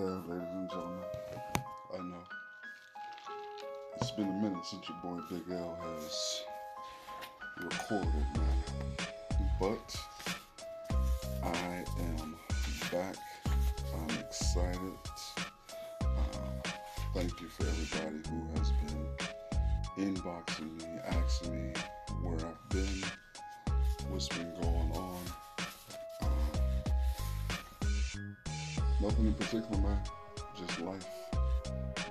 ladies and gentlemen. I know. It's been a minute since your boy Big L has recorded, man. But I am back. I'm excited. Uh, thank you for everybody who has been inboxing me, asking me where I've been, what's been going on. Nothing in particular, man. Just life.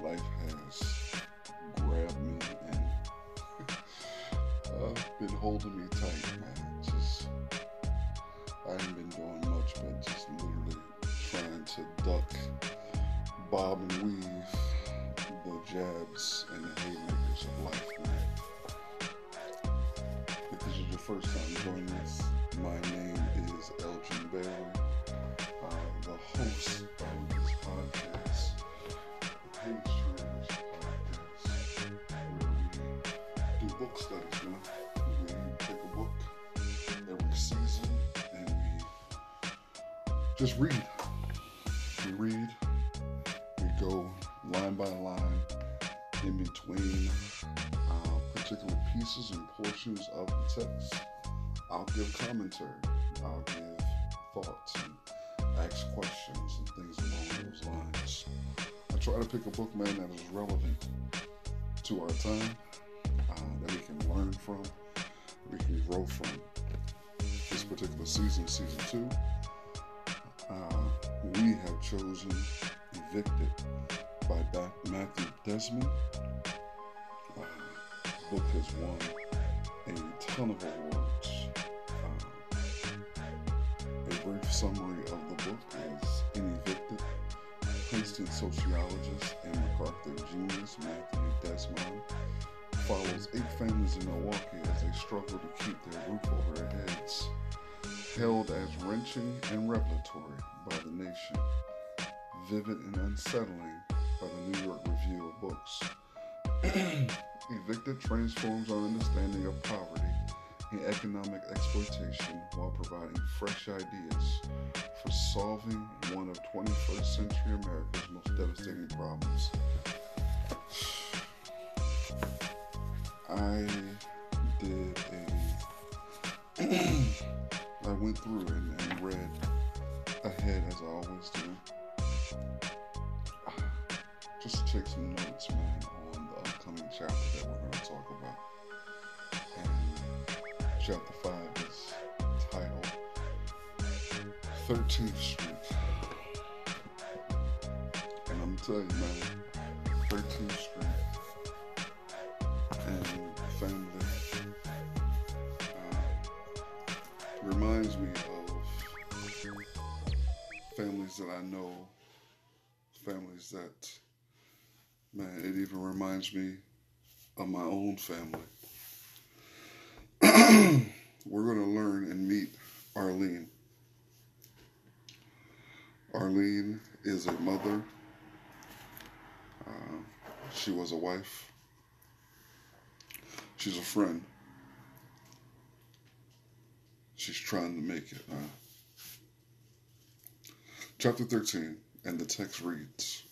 Life has grabbed me and uh, been holding me tight, man. Just I haven't been doing much, but just literally trying to duck, bob and weave the jabs and the haymakers of life, man. If this is your first time joining us, my name is Elgin Bailey uh, the host book studies, man. We take a book every season and we just read. We read, we go line by line in between uh, particular pieces and portions of the text. I'll give commentary, I'll give thoughts and ask questions and things along those lines. I try to pick a book, man, that is relevant to our time, learn from, we can grow from. This particular season, season two, uh, we have chosen Evicted by Matthew Desmond. Uh, book has won a ton of awards. Uh, a brief summary of the book is In Evicted, Princeton sociologist and MacArthur genius Matthew Desmond follows eight families in Milwaukee as they struggle to keep their roof over their heads, held as wrenching and revelatory by the nation, vivid and unsettling by the New York Review of Books. Evicted transforms our understanding of poverty and economic exploitation while providing fresh ideas for solving one of 21st century America's most devastating problems. I did a. I went through and, and read ahead as I always do. Ah, just to take some notes, man, on the upcoming chapter that we're going to talk about. And chapter 5 is titled 13th Street. And I'm telling you, man, me of my own family. We're going to learn and meet Arlene. Arlene is a mother. Uh, she was a wife. She's a friend. She's trying to make it. Chapter 13, and the text reads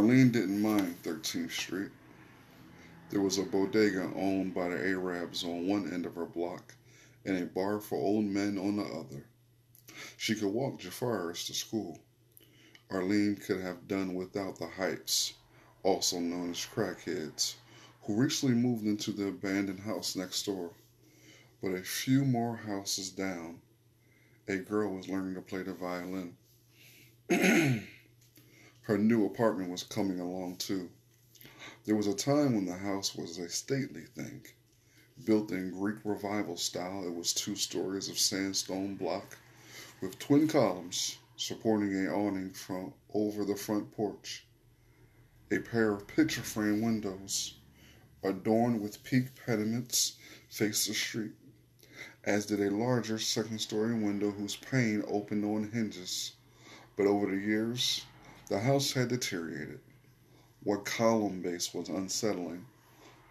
Arlene didn't mind 13th Street. There was a bodega owned by the Arabs on one end of her block and a bar for old men on the other. She could walk Jafaris to school. Arlene could have done without the hypes, also known as crackheads, who recently moved into the abandoned house next door. But a few more houses down, a girl was learning to play the violin. Her new apartment was coming along too. There was a time when the house was a stately thing. Built in Greek revival style, it was two stories of sandstone block with twin columns supporting an awning from over the front porch. A pair of picture frame windows adorned with peak pediments faced the street, as did a larger second story window whose pane opened on hinges. But over the years, the house had deteriorated. What column base was unsettling,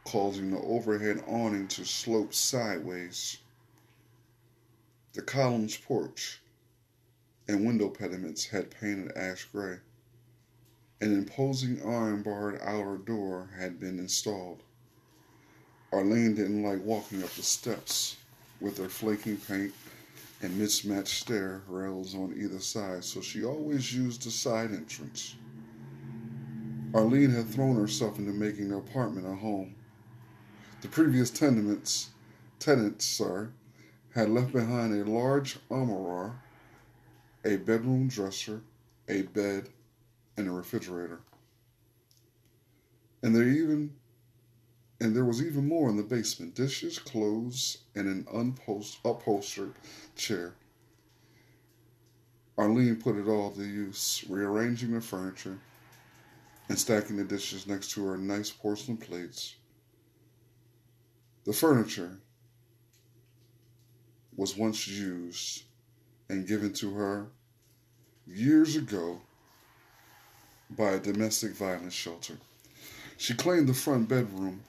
causing the overhead awning to slope sideways. The column's porch, and window pediments had painted ash gray. An imposing iron barred outer door had been installed. Arlene didn't like walking up the steps with their flaking paint and mismatched stair rails on either side, so she always used the side entrance. Arlene had thrown herself into making the apartment a home. The previous tenements, tenants, sorry, had left behind a large armoire, a bedroom dresser, a bed, and a refrigerator. And there even and there was even more in the basement dishes, clothes, and an unpost, upholstered chair. Arlene put it all to use, rearranging the furniture and stacking the dishes next to her nice porcelain plates. The furniture was once used and given to her years ago by a domestic violence shelter. She claimed the front bedroom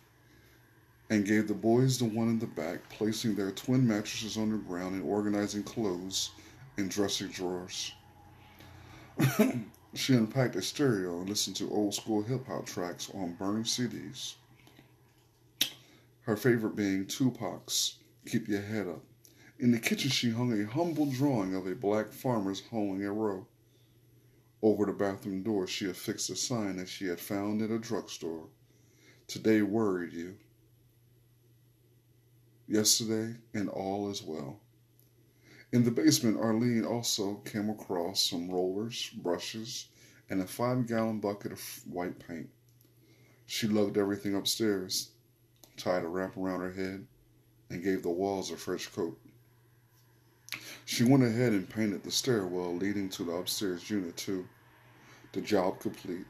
and gave the boys the one in the back, placing their twin mattresses on the ground and organizing clothes in dressing drawers. she unpacked a stereo and listened to old school hip hop tracks on burned CDs. Her favorite being Tupac's Keep Your Head Up. In the kitchen, she hung a humble drawing of a black farmer's hoeing a row. Over the bathroom door, she affixed a sign that she had found at a drugstore. Today worried you yesterday, and all is well. In the basement, Arlene also came across some rollers, brushes, and a five gallon bucket of white paint. She lugged everything upstairs, tied a wrap around her head, and gave the walls a fresh coat. She went ahead and painted the stairwell leading to the upstairs unit, too. The job complete.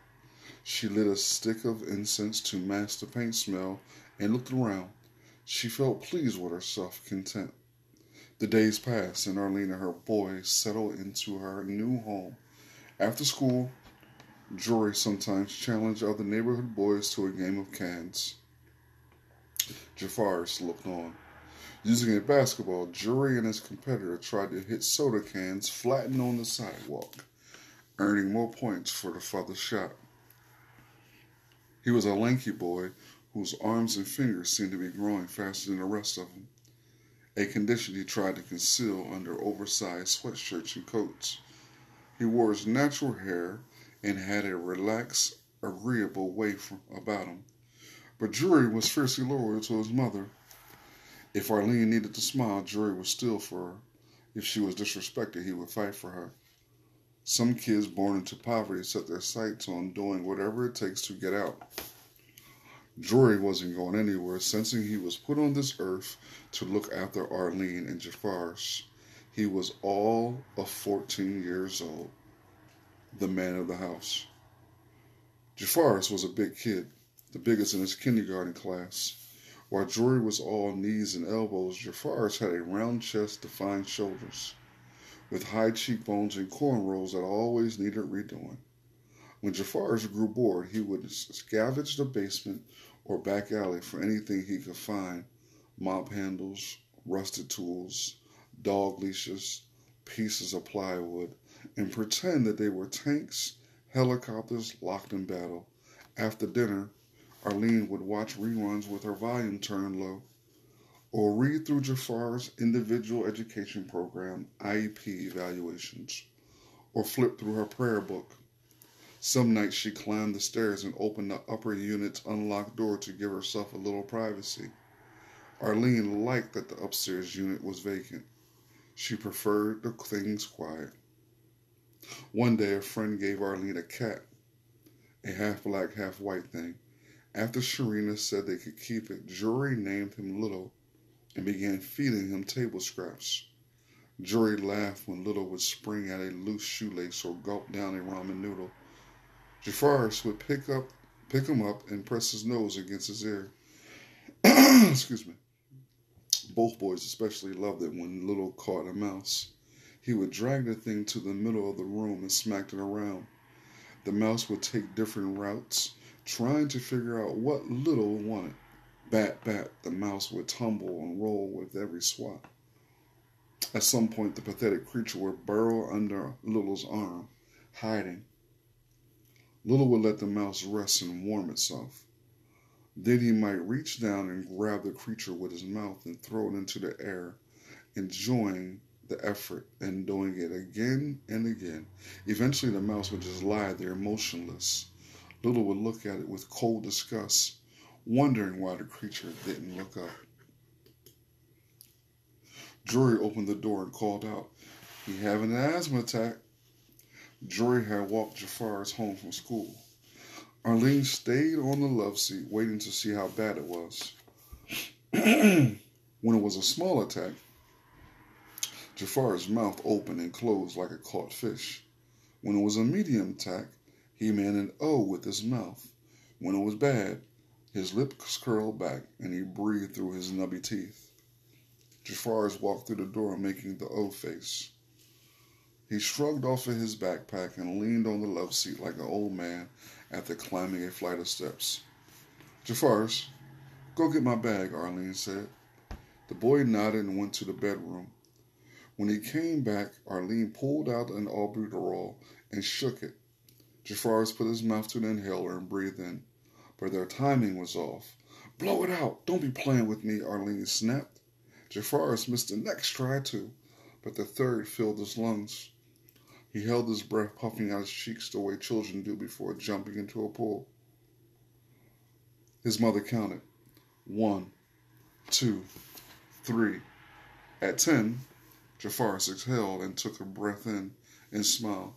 She lit a stick of incense to mask the paint smell and looked around. She felt pleased with herself, content. The days passed, and Arlene and her boys settled into her new home. After school, Jori sometimes challenged other neighborhood boys to a game of cans. Jafaris looked on. Using a basketball, Jori and his competitor tried to hit soda cans flattened on the sidewalk, earning more points for the farthest shot. He was a lanky boy whose arms and fingers seemed to be growing faster than the rest of him, a condition he tried to conceal under oversized sweatshirts and coats. He wore his natural hair and had a relaxed, agreeable way from, about him. But Jori was fiercely loyal to his mother. If Arlene needed to smile, Jori would steal for her. If she was disrespected, he would fight for her. Some kids born into poverty set their sights on doing whatever it takes to get out. Jori wasn't going anywhere, sensing he was put on this earth to look after Arlene and Jafaris. He was all of 14 years old, the man of the house. Jafaris was a big kid, the biggest in his kindergarten class. While Jori was all knees and elbows, Jafaris had a round chest, defined shoulders, with high cheekbones and cornrows that always needed redoing. When Jafaris grew bored, he would scavenge the basement or back alley for anything he could find mop handles, rusted tools, dog leashes, pieces of plywood, and pretend that they were tanks, helicopters locked in battle. After dinner, Arlene would watch reruns with her volume turned low, or read through Jafar's individual education program IEP evaluations, or flip through her prayer book some nights she climbed the stairs and opened the upper unit's unlocked door to give herself a little privacy. Arlene liked that the upstairs unit was vacant. She preferred the things quiet. One day, a friend gave Arlene a cat, a half black, half white thing. After Sherrena said they could keep it, Jori named him Little and began feeding him table scraps. Jori laughed when Little would spring at a loose shoelace or gulp down a ramen noodle. Jafaris would pick up, pick him up, and press his nose against his ear. Excuse me. Both boys especially loved it when Little caught a mouse. He would drag the thing to the middle of the room and smack it around. The mouse would take different routes, trying to figure out what Little wanted. Bat, bat, the mouse would tumble and roll with every swat. At some point, the pathetic creature would burrow under Little's arm, hiding. Little would let the mouse rest and warm itself. Then he might reach down and grab the creature with his mouth and throw it into the air, enjoying the effort and doing it again and again. Eventually, the mouse would just lie there motionless. Little would look at it with cold disgust, wondering why the creature didn't look up. Jori opened the door and called out, He having an asthma attack. Jori had walked Jafaris home from school. Arlene stayed on the love seat, waiting to see how bad it was. when it was a small attack, Jafar's mouth opened and closed like a caught fish. When it was a medium attack, he made an O with his mouth. When it was bad, his lips curled back and he breathed through his nubby teeth. Jafaris walked through the door making the O face. He shrugged off of his backpack and leaned on the love seat like an old man after climbing a flight of steps. Jafaris, go get my bag, Arlene said. The boy nodded and went to the bedroom. When he came back, Arlene pulled out an albuterol and shook it. Jafaris put his mouth to the inhaler and breathed in, but their timing was off. Blow it out! Don't be playing with me, Arlene snapped. Jafaris missed the next try, too, but the third filled his lungs. He held his breath, puffing out his cheeks the way children do before jumping into a pool. His mother counted. One, two, three. At ten, Jafaris exhaled and took a breath in and smiled.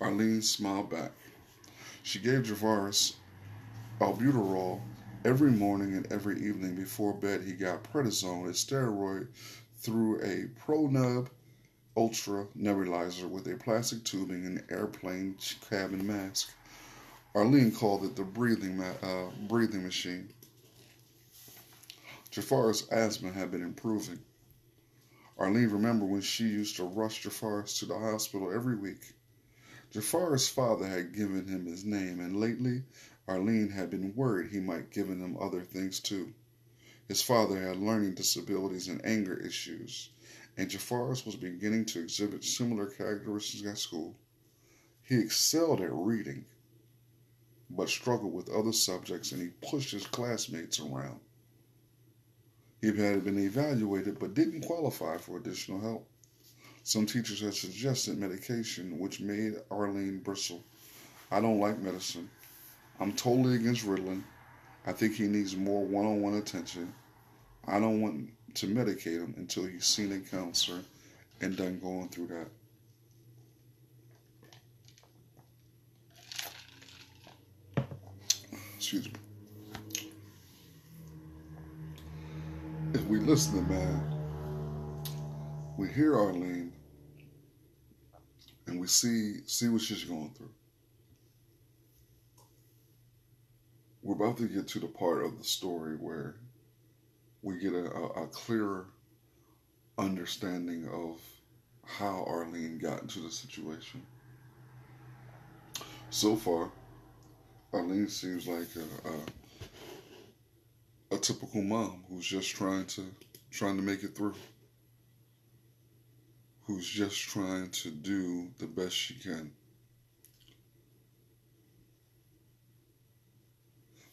Arlene smiled back. She gave Jafaris albuterol every morning and every evening before bed. He got prednisone, a steroid, through a Proneb Ultra nebulizer with a plastic tubing and airplane cabin mask. Arlene called it the breathing ma- uh, breathing machine. Jafar's asthma had been improving. Arlene remembered when she used to rush Jafaris to the hospital every week. Jafar's father had given him his name, and lately Arlene had been worried he might give him other things too. His father had learning disabilities and anger issues, and Jafaris was beginning to exhibit similar characteristics at school. He excelled at reading, but struggled with other subjects and he pushed his classmates around. He had been evaluated but didn't qualify for additional help. Some teachers had suggested medication, which made Arlene bristle. I don't like medicine. I'm totally against Ritalin. I think he needs more one on one attention. I don't want to medicate him until he's seen a counselor and done going through that. Excuse me. If we listen to man, we hear Arlene and we see see what she's going through. We're about to get to the part of the story where we get a, a, clearer understanding of how Arlene got into the situation. So far, Arlene seems like a, a, a typical mom who's just trying to trying to make it through. Who's just trying to do the best she can.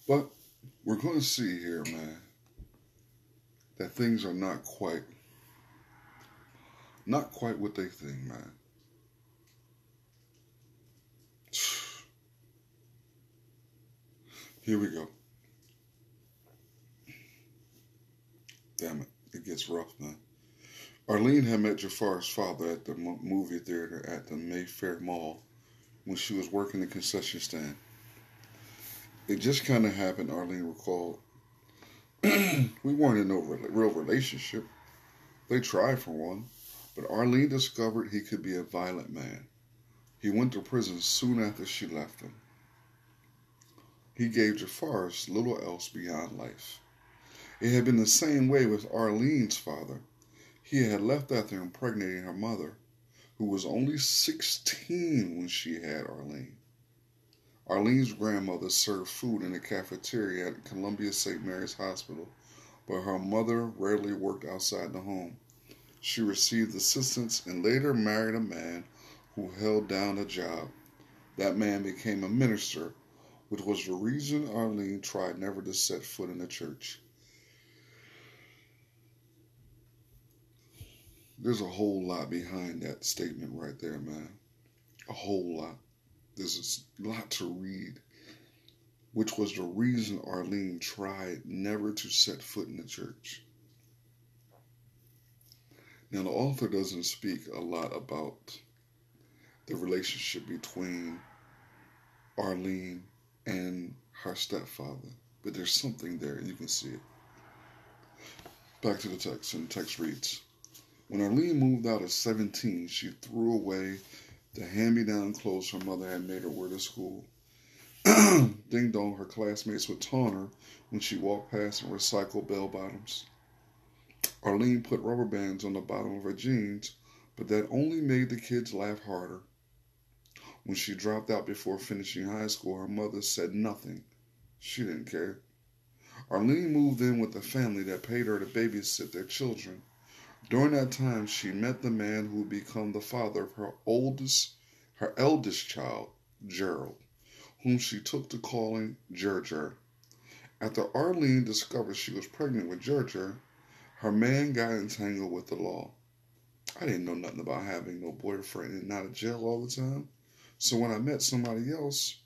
But we're going to see here, man, that things are not quite not quite what they think, man. Here we go. Damn it, it gets rough, man. Arlene had met Jafar's father at the movie theater at the Mayfair Mall when she was working the concession stand. It just kind of happened, Arlene recalled. we weren't in no real relationship. They tried for one, but Arlene discovered he could be a violent man. He went to prison soon after she left him. He gave Jafaris little else beyond life. It had been the same way with Arlene's father. He had left after impregnating her mother, who was only 16 when she had Arlene. Arlene's grandmother served food in the cafeteria at Columbia St. Mary's Hospital, but her mother rarely worked outside the home. She received assistance and later married a man who held down a job. That man became a minister, which was the reason Arlene tried never to set foot in the church. There's a whole lot behind that statement right there, man. A whole lot. There's a lot to read, which was the reason Arlene tried never to set foot in the church. Now, the author doesn't speak a lot about the relationship between Arlene and her stepfather, but there's something there, and you can see it. Back to the text, and the text reads When Arlene moved out at 17, she threw away the hand me down clothes her mother had made her wear to school. Ding dong, her classmates would taunt her when she walked past and recycled bell bottoms. Arlene put rubber bands on the bottom of her jeans, but that only made the kids laugh harder. When she dropped out before finishing high school, her mother said nothing. She didn't care. Arlene moved in with a family that paid her to babysit their children. During that time, she met the man who would become the father of her oldest, her eldest child, Gerald, whom she took to calling Gerger. After Arlene discovered she was pregnant with Gerger, her man got entangled with the law. I didn't know nothing about having no boyfriend and out of jail all the time. So when I met somebody else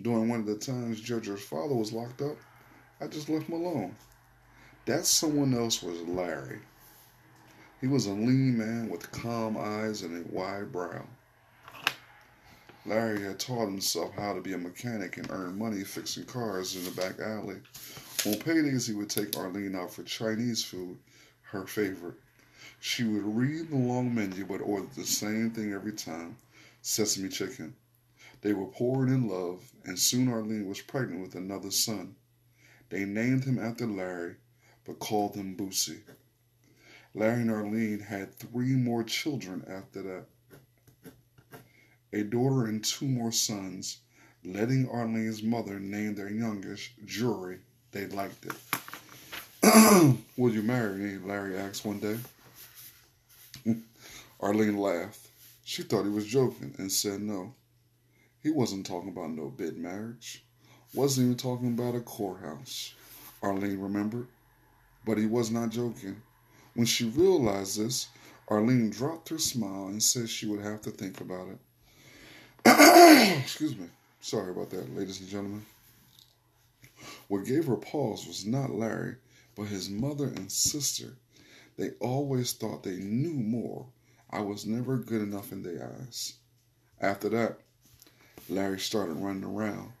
during one of the times Gerger's father was locked up, I just left him alone. That someone else was Larry. He was a lean man with calm eyes and a wide brow. Larry had taught himself how to be a mechanic and earn money fixing cars in the back alley. On paydays, he would take Arlene out for Chinese food, her favorite. She would read the long menu but order the same thing every time sesame chicken. They were poured in love, and soon Arlene was pregnant with another son. They named him after Larry, but called him Boosie. Larry and Arlene had three more children after that a daughter and two more sons, letting Arlene's mother name their youngest Jori. They liked it. Will you marry me? Larry asked one day. Arlene laughed. She thought he was joking and said no. He wasn't talking about no bid marriage. Wasn't even talking about a courthouse. Arlene remembered. But he was not joking. When she realized this, Arlene dropped her smile and said she would have to think about it. Excuse me. Sorry about that, ladies and gentlemen. What gave her pause was not Larry, but his mother and sister. They always thought they knew more. I was never good enough in their eyes. After that, Larry started running around.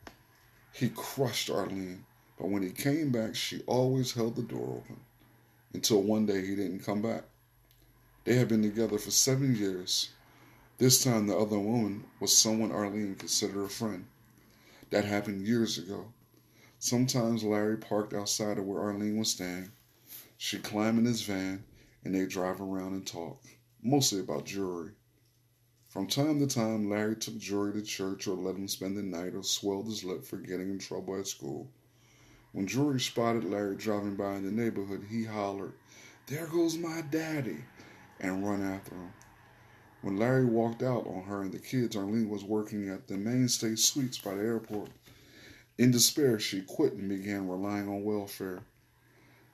He crushed Arlene, but when he came back, she always held the door open until one day he didn't come back. They had been together for seven years. This time, the other woman was someone Arlene considered a friend. That happened years ago. Sometimes Larry parked outside of where Arlene was staying. She'd climb in his van and they'd drive around and talk, mostly about jewelry. From time to time, Larry took Jori to church or let him spend the night or swelled his lip for getting in trouble at school. When Jori spotted Larry driving by in the neighborhood, he hollered, There goes my daddy, and run after him. When Larry walked out on her and the kids, Arlene was working at the Mainstay Suites by the airport. In despair, she quit and began relying on welfare.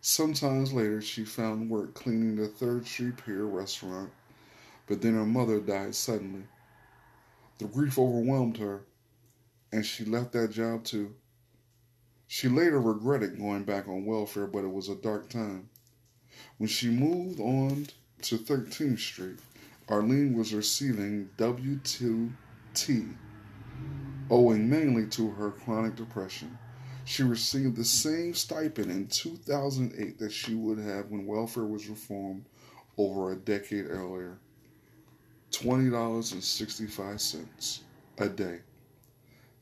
Sometimes later, she found work cleaning the Third Street Pier restaurant, but then her mother died suddenly. The grief overwhelmed her, and she left that job too. She later regretted going back on welfare, but it was a dark time. When she moved on to 13th Street, Arlene was receiving W2T, owing mainly to her chronic depression. She received the same stipend in 2008 that she would have when welfare was reformed over a decade earlier $20.65 a day,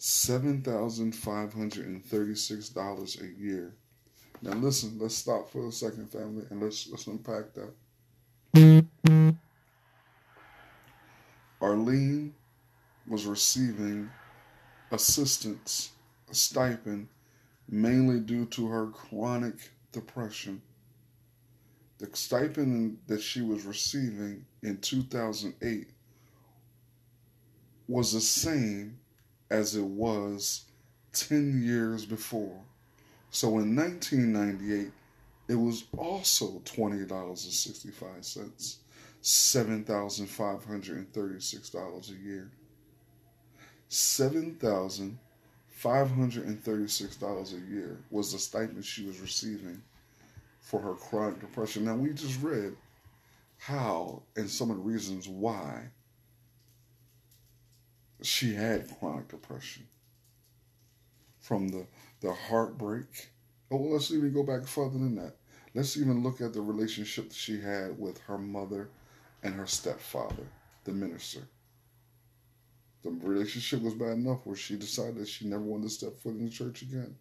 $7,536 a year. Now listen, let's stop for a second, family, and let's let's unpack that. Arlene was receiving assistance, a stipend, mainly due to her chronic depression. The stipend that she was receiving in 2008 was the same as it was 10 years before. So in 1998, it was also $20.65, $7,536 a year. $7,536 a year was the stipend she was receiving for her chronic depression. Now, we just read how and some of the reasons why she had chronic depression from the, the heartbreak. Oh, well, let's even go back further than that. Let's even look at the relationship that she had with her mother and her stepfather, the minister. The relationship was bad enough where she decided she never wanted to step foot in the church again.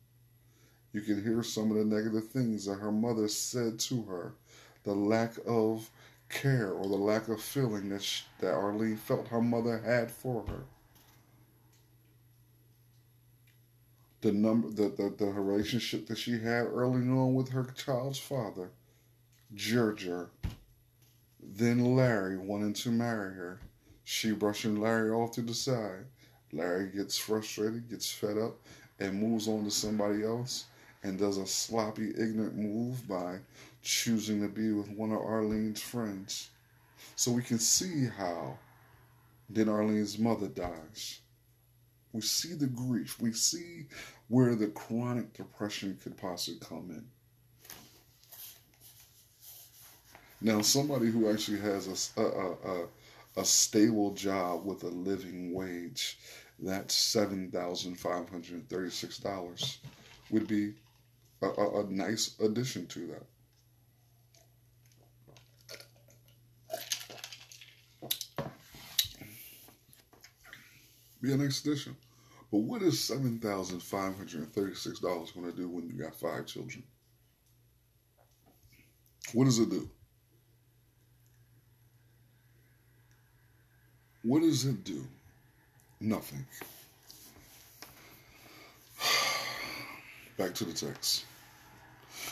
You can hear some of the negative things that her mother said to her, the lack of care or the lack of feeling that, she, that Arlene felt her mother had for her. The number the, the, the relationship that she had early on with her child's father, Gerger. Then Larry wanting to marry her. She brushing Larry off to the side. Larry gets frustrated, gets fed up, and moves on to somebody else and does a sloppy, ignorant move by choosing to be with one of Arlene's friends. So we can see how then Arlene's mother dies. We see the grief. We see where the chronic depression could possibly come in. Now, somebody who actually has a, a, a, a stable job with a living wage, that's $7,536, would be a, a, a nice addition to that. Be a nice addition. But what is seven thousand five hundred and thirty-six dollars going to do when you got five children? What does it do? What does it do? Nothing. Back to the text.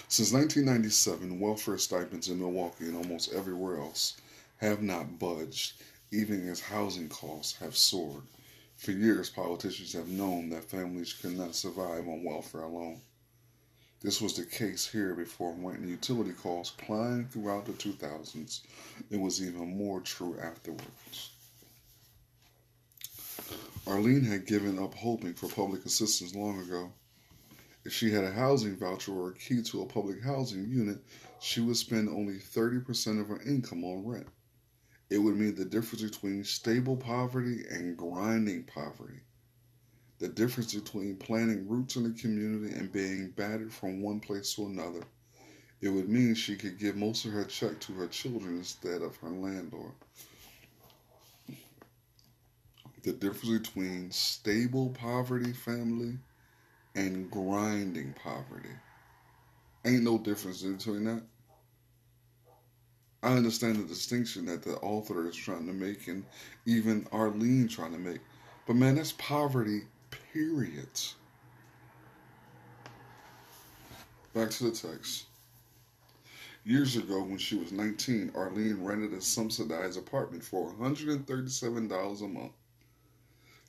Since 1997, welfare stipends in Milwaukee and almost everywhere else have not budged, even as housing costs have soared. For years, politicians have known that families could not survive on welfare alone. This was the case here before when utility costs climbed throughout the 2000s. It was even more true afterwards. Arlene had given up hoping for public assistance long ago. If she had a housing voucher or a key to a public housing unit, she would spend only 30% of her income on rent. It would mean the difference between stable poverty and grinding poverty. The difference between planting roots in the community and being battered from one place to another. It would mean she could give most of her check to her children instead of her landlord. The difference between stable poverty family and grinding poverty. Ain't no difference between that. I understand the distinction that the author is trying to make, and even Arlene trying to make. But man, that's poverty, period. Back to the text. Years ago, when she was 19, Arlene rented a subsidized apartment for $137 a month.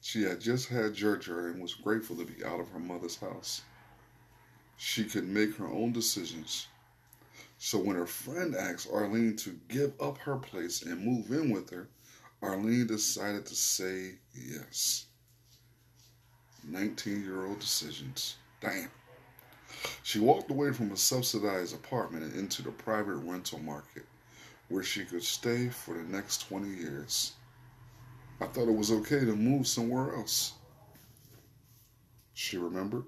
She had just had Gerger and was grateful to be out of her mother's house. She could make her own decisions so when her friend asked Arlene to give up her place and move in with her, Arlene decided to say yes. 19 year old decisions. Damn. She walked away from a subsidized apartment and into the private rental market where she could stay for the next 20 years. I thought it was okay to move somewhere else. She remembered,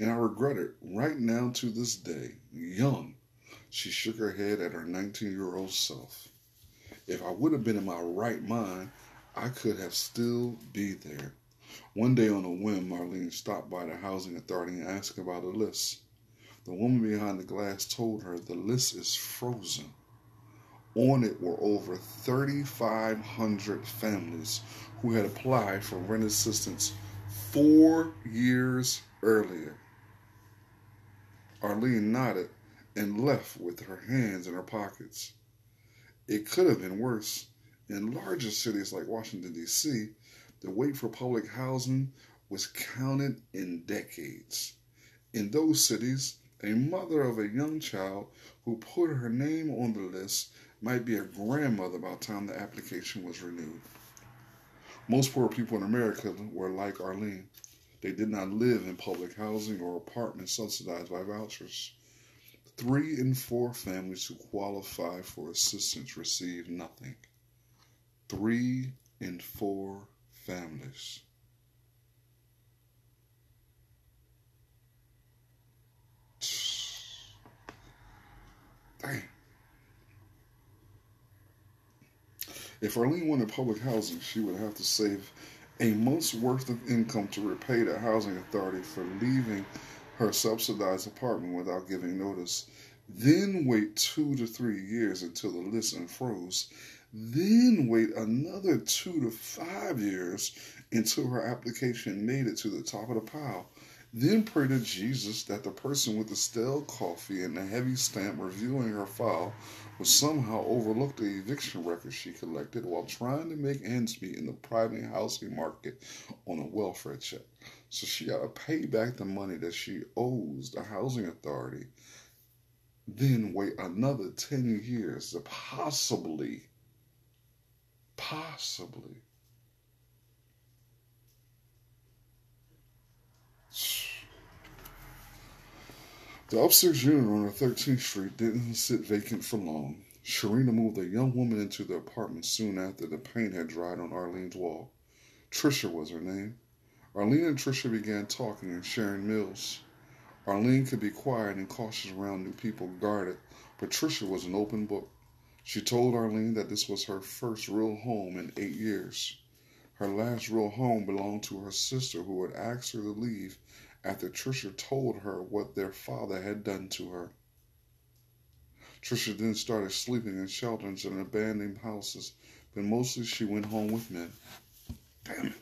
and I regret it right now to this day, young she shook her head at her 19 year old self. If I would have been in my right mind, I could have still be there. One day on a whim, Arlene stopped by the housing authority and asked about a list. The woman behind the glass told her the list is frozen. On it were over 3,500 families who had applied for rent assistance four years earlier. Arlene nodded and left with her hands in her pockets. It could have been worse. In larger cities like Washington, D.C., the wait for public housing was counted in decades. In those cities, a mother of a young child who put her name on the list might be a grandmother by the time the application was renewed. Most poor people in America were like Arlene. They did not live in public housing or apartments subsidized by vouchers. Three in four families who qualify for assistance receive nothing. Three in four families. Dang. If Arlene wanted public housing, she would have to save a month's worth of income to repay the housing authority for leaving her subsidized apartment without giving notice, then wait two to three years until the list unfroze, then wait another two to five years until her application made it to the top of the pile. Then pray to Jesus that the person with the stale coffee and the heavy stamp reviewing her file would somehow overlook the eviction records she collected while trying to make ends meet in the private housing market on a welfare check. So she got to pay back the money that she owes the housing authority, then wait another 10 years to possibly, possibly The upstairs unit on 13th Street didn't sit vacant for long. Sherrena moved a young woman into the apartment soon after the paint had dried on Arlene's wall. Trisha was her name. Arlene and Trisha began talking and sharing meals. Arlene could be quiet and cautious around new people, guarded, but Trisha was an open book. She told Arlene that this was her first real home in eight years. Her last real home belonged to her sister, who had asked her to leave after Trisha told her what their father had done to her. Trisha then started sleeping in shelters and abandoned houses, but mostly she went home with men. Damn it.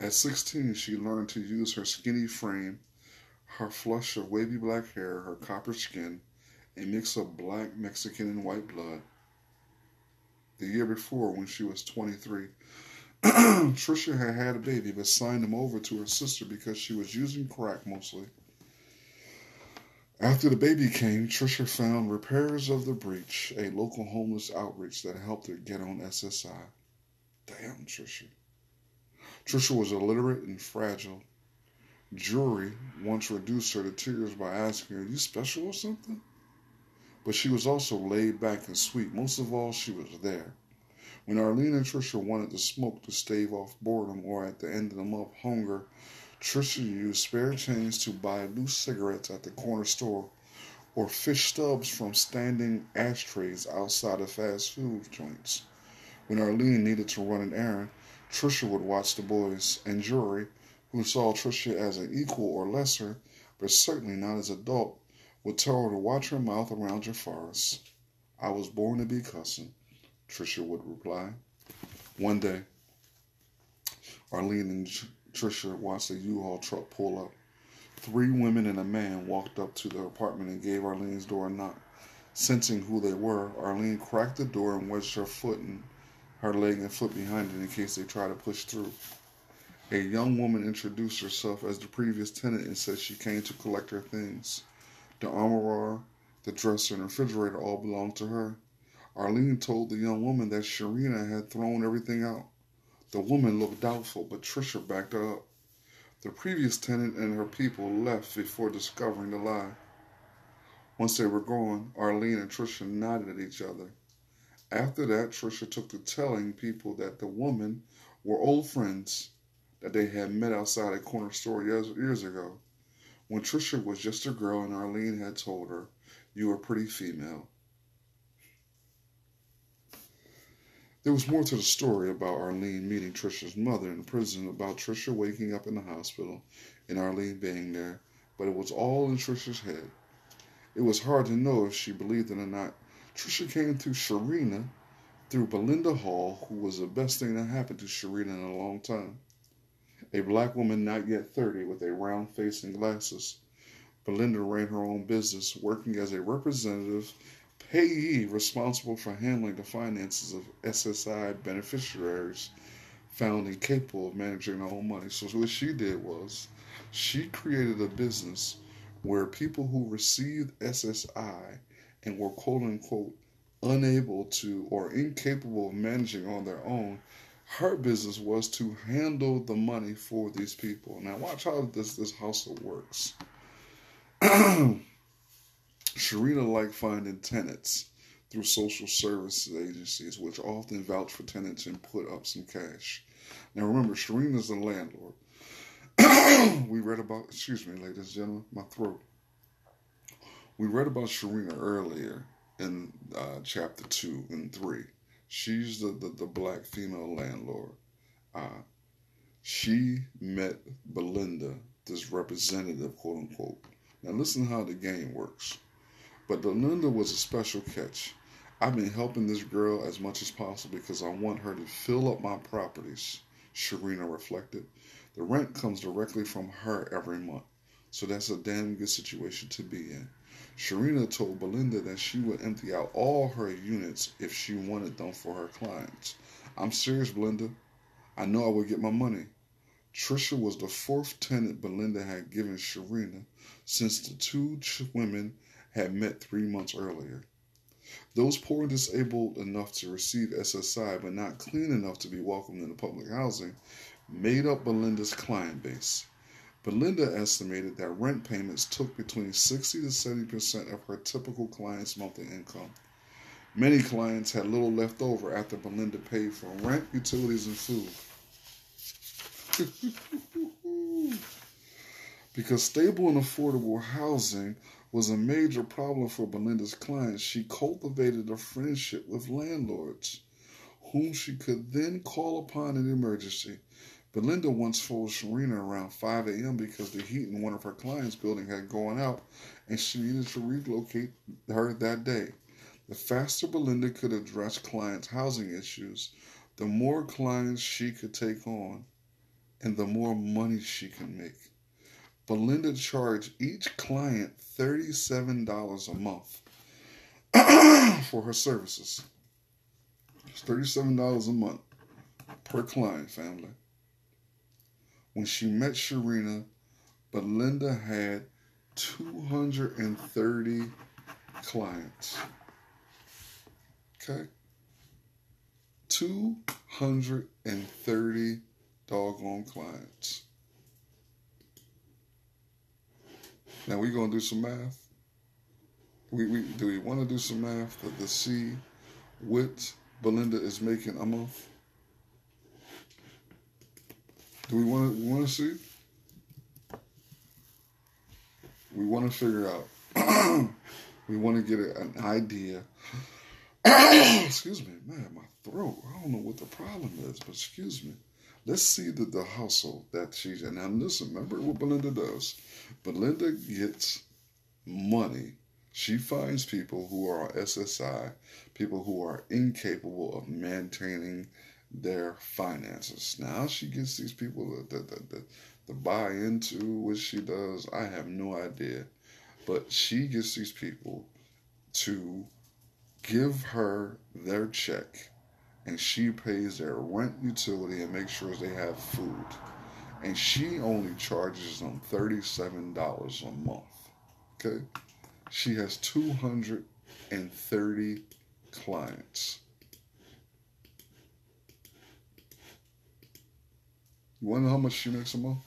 At 16, she learned to use her skinny frame, her flush of wavy black hair, her copper skin, a mix of black, Mexican, and white blood. The year before, when she was 23, Trisha had had a baby but signed him over to her sister because she was using crack mostly. After the baby came, Trisha found Repairers of the Breach, a local homeless outreach that helped her get on SSI. Damn, Trisha. Trisha was illiterate and fragile. Jori once reduced her to tears by asking her, Are you special or something? But she was also laid back and sweet. Most of all, she was there. When Arlene and Trisha wanted to smoke to stave off boredom or at the end of the month hunger, Trisha used spare change to buy loose cigarettes at the corner store or fish stubs from standing ashtrays outside of fast food joints. When Arlene needed to run an errand, Trisha would watch the boys and Jori, who saw Trisha as an equal or lesser, but certainly not as adult, would tell her to watch her mouth around forest. I was born to be cussing. Trisha would reply. One day, Arlene and Trisha watched a U-Haul truck pull up. Three women and a man walked up to the apartment and gave Arlene's door a knock. Sensing who they were, Arlene cracked the door and wedged her foot and her leg and foot behind it in case they try to push through. A young woman introduced herself as the previous tenant and said she came to collect her things. The armoire, the dresser, and refrigerator all belonged to her. Arlene told the young woman that Sherrena had thrown everything out. The woman looked doubtful, but Trisha backed her up. The previous tenant and her people left before discovering the lie. Once they were gone, Arlene and Trisha nodded at each other. After that, Trisha took to telling people that the woman were old friends that they had met outside a corner store years, years ago. When Trisha was just a girl and Arlene had told her, You are pretty female. There was more to the story about Arlene meeting Trisha's mother in prison, about Trisha waking up in the hospital and Arlene being there, but it was all in Trisha's head. It was hard to know if she believed it or not. Trisha came through Sherrena, through Belinda Hall, who was the best thing that happened to Sherrena in a long time. A black woman not yet 30 with a round face and glasses. Belinda ran her own business, working as a representative payee responsible for handling the finances of SSI beneficiaries found incapable of managing their own money. So what she did was she created a business where people who received SSI and were quote unquote unable to or incapable of managing on their own, her business was to handle the money for these people. Now watch how this this hustle works. Sherrena liked finding tenants through social services agencies, which often vouch for tenants and put up some cash. Now remember, Sherrena's the landlord. we read about, excuse me, ladies and gentlemen, my throat. We read about Sherrena earlier in uh, chapter 2 and 3. She's the, the, the black female landlord. Uh, she met Belinda, this representative, quote unquote. Now, listen how the game works. But Belinda was a special catch. I've been helping this girl as much as possible because I want her to fill up my properties, Sherrena reflected. The rent comes directly from her every month, so that's a damn good situation to be in. Sherrena told Belinda that she would empty out all her units if she wanted them for her clients. I'm serious, Belinda. I know I would get my money. Trisha was the fourth tenant Belinda had given Sherrena since the two women had met three months earlier. Those poor and disabled enough to receive SSI but not clean enough to be welcomed into public housing made up Belinda's client base. Belinda estimated that rent payments took between 60 to 70 percent of her typical client's monthly income. Many clients had little left over after Belinda paid for rent, utilities, and food. because stable and affordable housing was a major problem for Belinda's clients, she cultivated a friendship with landlords, whom she could then call upon in emergency. Belinda once phoned Sherrena around 5 a.m. because the heat in one of her clients' building had gone out and she needed to relocate her that day. The faster Belinda could address clients' housing issues, the more clients she could take on and the more money she could make. Belinda charged each client $37 a month for her services. It's $37 a month per client, family. When she met Sherrena, Belinda had 230 clients. Okay? 230 doggone clients. Now we're gonna do some math. We, we do we want to do some math to, to see what Belinda is making a month? Do we want to want to see? We want to figure out. we want to get an idea. excuse me, man, my throat. I don't know what the problem is, but excuse me. Let's see the, the hustle that she's in. Now, listen, remember what Belinda does. Belinda gets money. She finds people who are SSI, people who are incapable of maintaining their finances. Now she gets these people that, to buy into what she does. I have no idea. But she gets these people to give her their check and she pays their rent, utility, and makes sure they have food. And she only charges them $37 a month. Okay? She has 230 clients. You know how much she makes a month?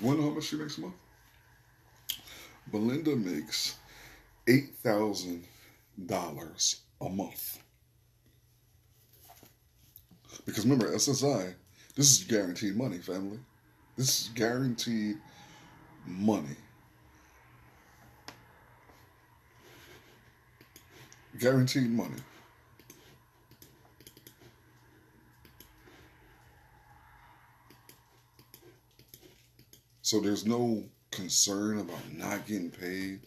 Know how much she makes a month? Belinda makes eight thousand dollars a month. Because remember, SSI, this is guaranteed money, family. This is guaranteed money. Guaranteed money. So there's no concern about not getting paid.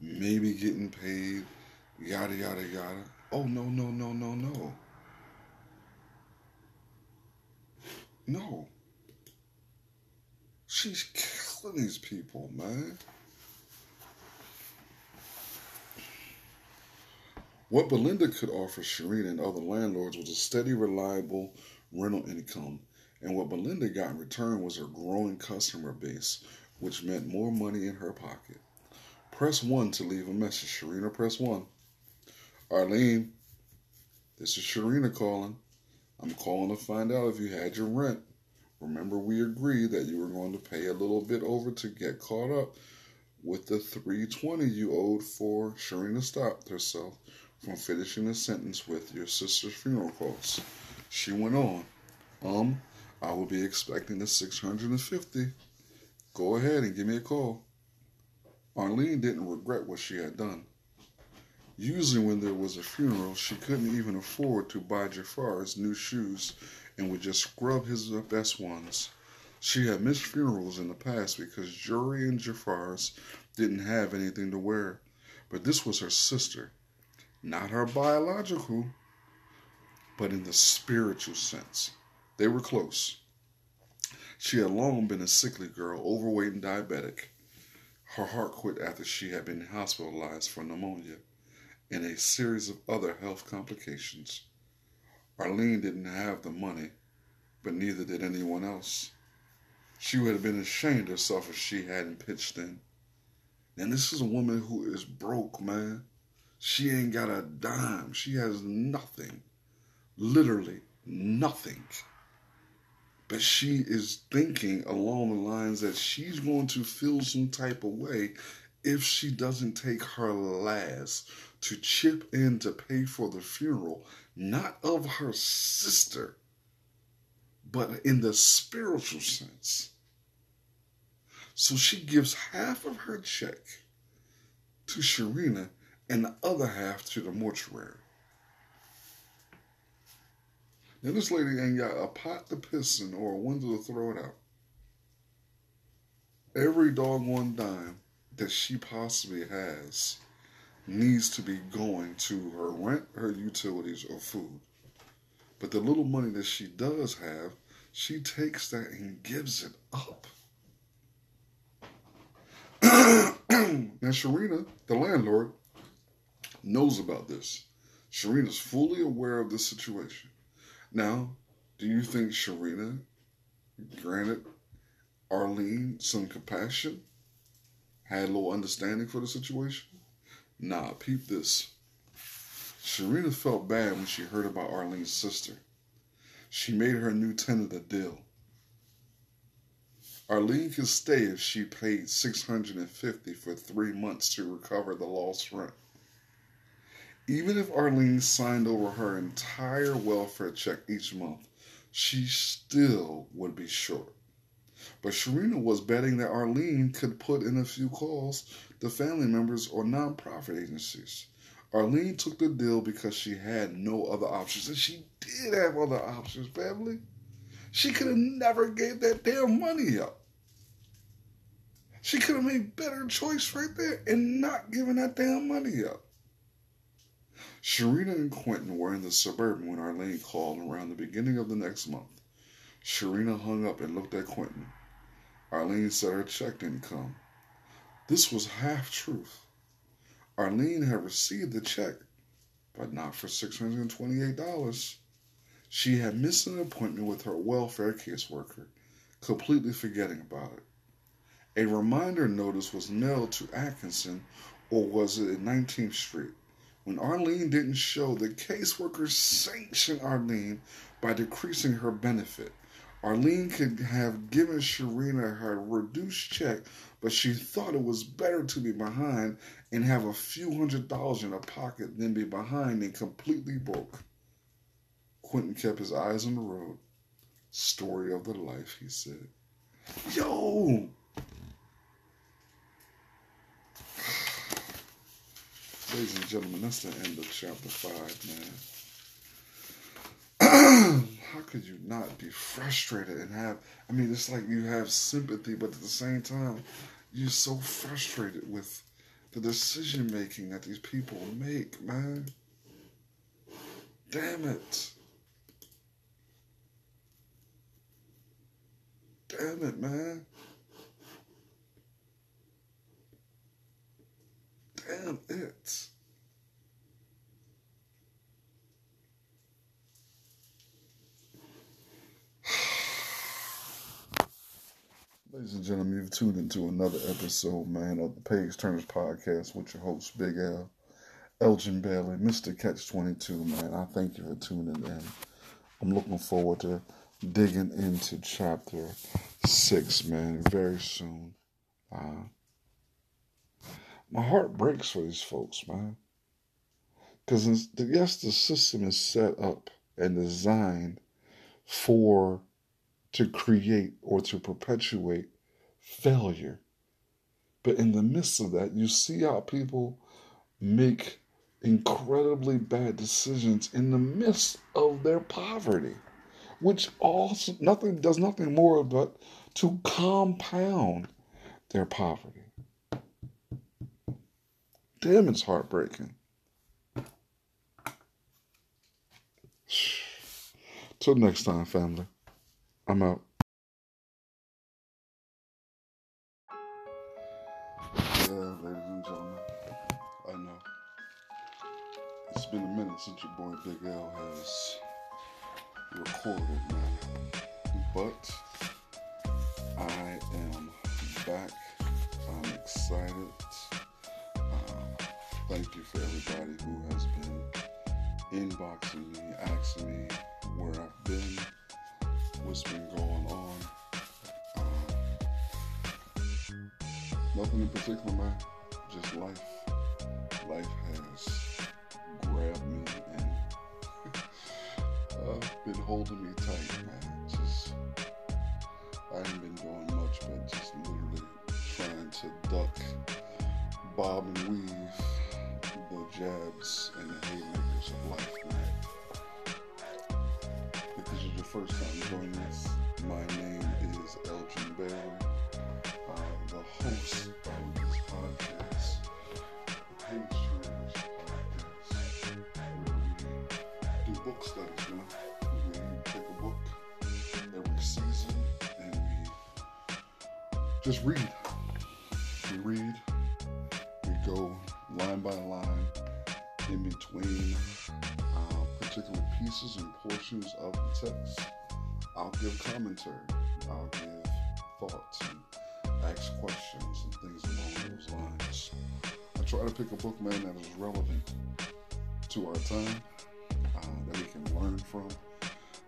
maybe getting paid, yada, yada, yada. Oh, no, no, no, no, no. No. She's killing these people, man. What Belinda could offer Sherrena and other landlords was a steady, reliable rental income, and what Belinda got in return was her growing customer base, which meant more money in her pocket. Press 1 to leave a message. Sherrena, press 1. Arlene, this is Sherrena calling. I'm calling to find out if you had your rent. Remember, we agreed that you were going to pay a little bit over to get caught up with the 320 you owed for Sherrena stopped herself from finishing the sentence with your sister's funeral costs. She went on, Um, I will be expecting the 650. Go ahead and give me a call. Arlene didn't regret what she had done. Usually, when there was a funeral, she couldn't even afford to buy Jafaris new shoes and would just scrub his best ones. She had missed funerals in the past because Jori and Jafaris didn't have anything to wear, but this was her sister not her biological, but in the spiritual sense. They were close. She had long been a sickly girl, overweight and diabetic. Her heart quit after she had been hospitalized for pneumonia and a series of other health complications. Arlene didn't have the money, but neither did anyone else. She would have been ashamed of herself if she hadn't pitched in. And this is a woman who is broke, man. She ain't got a dime. She has nothing. Literally nothing. But she is thinking along the lines that she's going to feel some type of way if she doesn't take her last to chip in to pay for the funeral, not of her sister, but in the spiritual sense. So she gives half of her check to Sherrena and the other half to the mortuary. Now, this lady ain't got a pot to piss in or a window to throw it out. Every doggone dime that she possibly has needs to be going to her rent, her utilities, or food. But the little money that she does have, she takes that and gives it up. now, Sherrena, the landlord, knows about this. Sherrena's fully aware of the situation. Now, do you think Sherrena granted Arlene some compassion? Had a little understanding for the situation? Nah, peep this. Sherrena felt bad when she heard about Arlene's sister. She made her new tenant a deal. Arlene could stay if she paid 650 for three months to recover the lost rent. Even if Arlene signed over her entire welfare check each month, she still would be short. But Sherrena was betting that Arlene could put in a few calls to family members or nonprofit agencies. Arlene took the deal because she had no other options, and she did have other options, family. She could have never gave that damn money up. She could have made better choice right there and not giving that damn money up. Sherrena and Quentin were in the suburban when Arlene called around the beginning of the next month. Sherrena hung up and looked at Quentin. Arlene said her check didn't come. This was half truth. Arlene had received the check, but not for $628. She had missed an appointment with her welfare caseworker, completely forgetting about it. A reminder notice was mailed to Atkinson, or was it at 19th Street? When Arlene didn't show, the caseworker sanctioned Arlene by decreasing her benefit. Arlene could have given Sherrena her reduced check, but she thought it was better to be behind and have a few hundred dollars in her pocket than be behind and completely broke. Quentin kept his eyes on the road. Story of the life, he said. Yo! Ladies and gentlemen, that's the end of chapter five, man. How could you not be frustrated and have? I mean, it's like you have sympathy, but at the same time, you're so frustrated with the decision making that these people make, man. Damn it. Damn it, man. Damn it. Ladies and gentlemen, you've tuned into another episode, man, of the Page Turners Podcast with your host, Big L, Elgin Bailey, Mr. Catch 22, man. I thank you for tuning in. I'm looking forward to digging into chapter six, man, very soon. Uh, my heart breaks for these folks, man. Because, yes, the system is set up and designed for to create or to perpetuate failure. But in the midst of that, you see how people make incredibly bad decisions in the midst of their poverty, which also nothing does nothing more but to compound their poverty. Damn, it's heartbreaking. Till next time, family. I'm out. Yeah, ladies and gentlemen, I know it's been a minute since your boy Big L has recorded, man. But I am back. Thank you for everybody who has been inboxing me, asking me where I've been what's been going on. Um, nothing in particular, man. Just life. Life has grabbed me and uh, been holding me tight, man. Just I haven't been doing much, but just literally trying to duck, bob and weave jabs and the haymakers of life, man first time joining us, my name is Elgin Bailey, uh, the host of this podcast, the Page Turners Podcast, where we do book studies, man. We take a book every season and we just read. Give commentary, I'll give thoughts and ask questions and things along those lines. I try to pick a book, man, that is relevant to our time, uh, that we can learn from,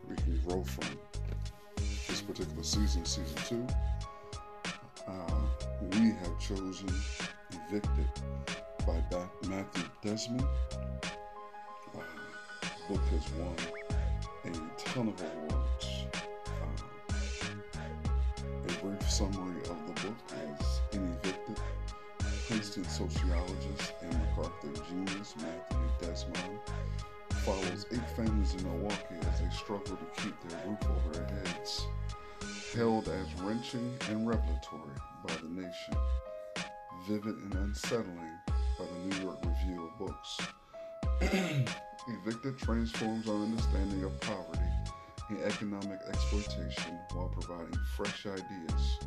we can grow from. This particular season, season two, uh, we have chosen Evicted by Matthew Desmond book has won a ton of awards. Summary of the book is In Evicted, Princeton sociologist and MacArthur genius Matthew Desmond follows eight families in Milwaukee as they struggle to keep their roof over their heads, hailed as wrenching and revelatory by the nation, vivid and unsettling by the New York Review of Books. Evicted transforms our understanding of poverty and economic exploitation while providing fresh ideas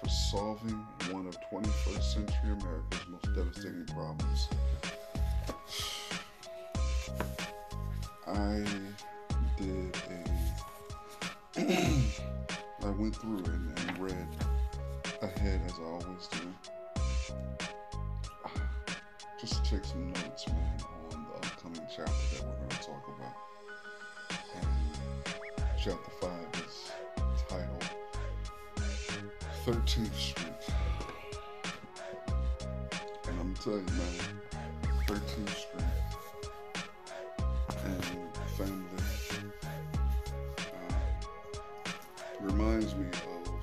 for solving one of 21st century America's most devastating problems. I did a. I went through and, and read ahead as I always do. Just take some notes, man on the upcoming chapter that we're going to talk about. Chapter 5 is titled 13th Street. And I'm telling you, man, 13th Street and family uh, reminds me of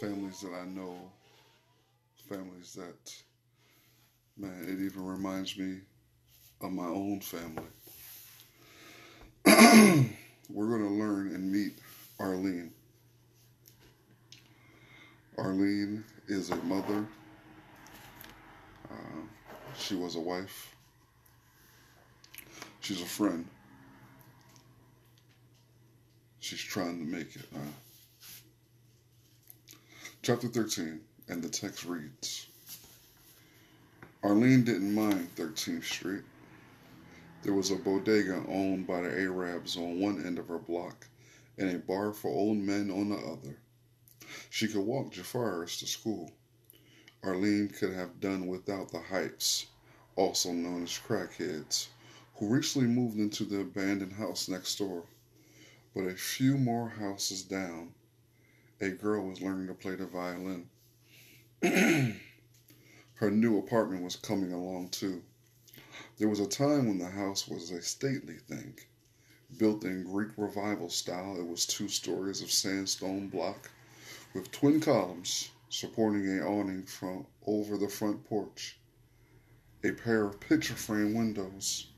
families that I know, families that Man, it even reminds me of my own family. We're going to learn and meet Arlene. Arlene is a mother She was a wife. She's a friend. She's trying to make it. Huh? Chapter 13, and the text reads Arlene didn't mind 13th Street. There was a bodega owned by the Arabs on one end of her block and a bar for old men on the other. She could walk Jafaris to school. Arlene could have done without the hypes, also known as crackheads, who recently moved into the abandoned house next door. But a few more houses down, a girl was learning to play the violin. Her new apartment was coming along too. There was a time when the house was a stately thing. Built in Greek revival style, it was two stories of sandstone block with twin columns supporting an awning from over the front porch. A pair of picture frame windows,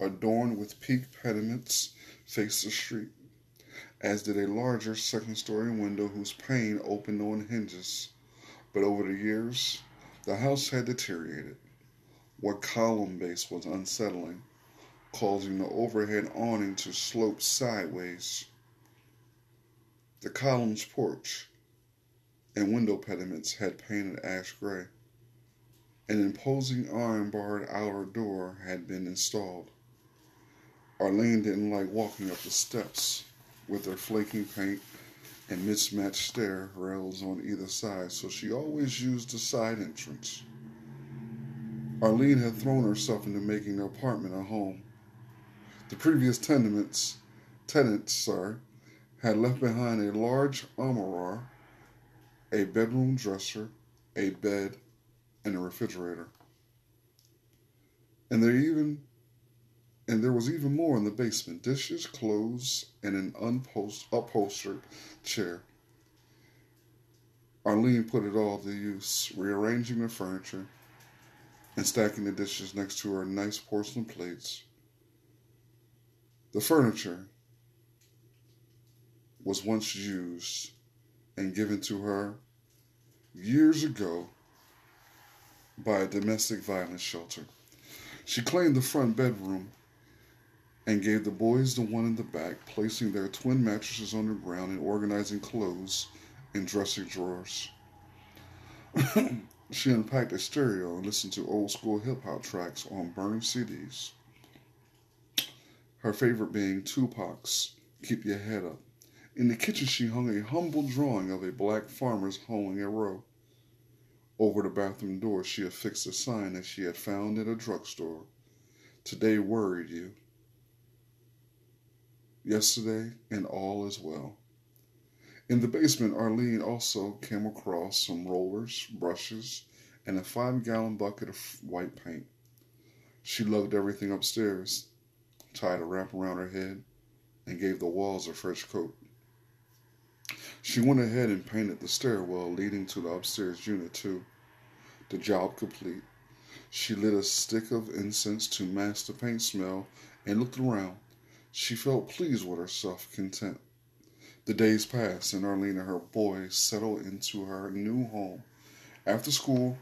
adorned with peak pediments, faced the street, as did a larger second story window whose pane opened on hinges. But over the years, the house had deteriorated. What column base was unsettling, causing the overhead awning to slope sideways. The column's porch and window pediments had painted ash gray. An imposing iron barred outer door had been installed. Arlene didn't like walking up the steps with their flaking paint and mismatched stair rails on either side, so she always used the side entrance. Arlene had thrown herself into making the apartment a home. The previous tenements, tenants, sorry, had left behind a large armoire, a bedroom dresser, a bed, and a refrigerator. And there even and there was even more in the basement dishes, clothes, and an unpost- upholstered chair. Arlene put it all to use, rearranging the furniture and stacking the dishes next to her nice porcelain plates. The furniture was once used and given to her years ago by a domestic violence shelter. She claimed the front bedroom and gave the boys the one in the back, placing their twin mattresses on the ground and organizing clothes in dressing drawers. she unpacked a stereo and listened to old school hip hop tracks on burned CDs. Her favorite being Tupac's Keep Your Head Up. In the kitchen, she hung a humble drawing of a black farmer's hoeing a row. Over the bathroom door, she affixed a sign that she had found at a drugstore. Today worried you yesterday, and all is well. In the basement, Arlene also came across some rollers, brushes, and a five gallon bucket of white paint. She lugged everything upstairs, tied a wrap around her head, and gave the walls a fresh coat. She went ahead and painted the stairwell leading to the upstairs unit, too. The job complete, she lit a stick of incense to mask the paint smell and looked around. She felt pleased with herself, content. The days passed, and Arlene and her boys settled into her new home. After school,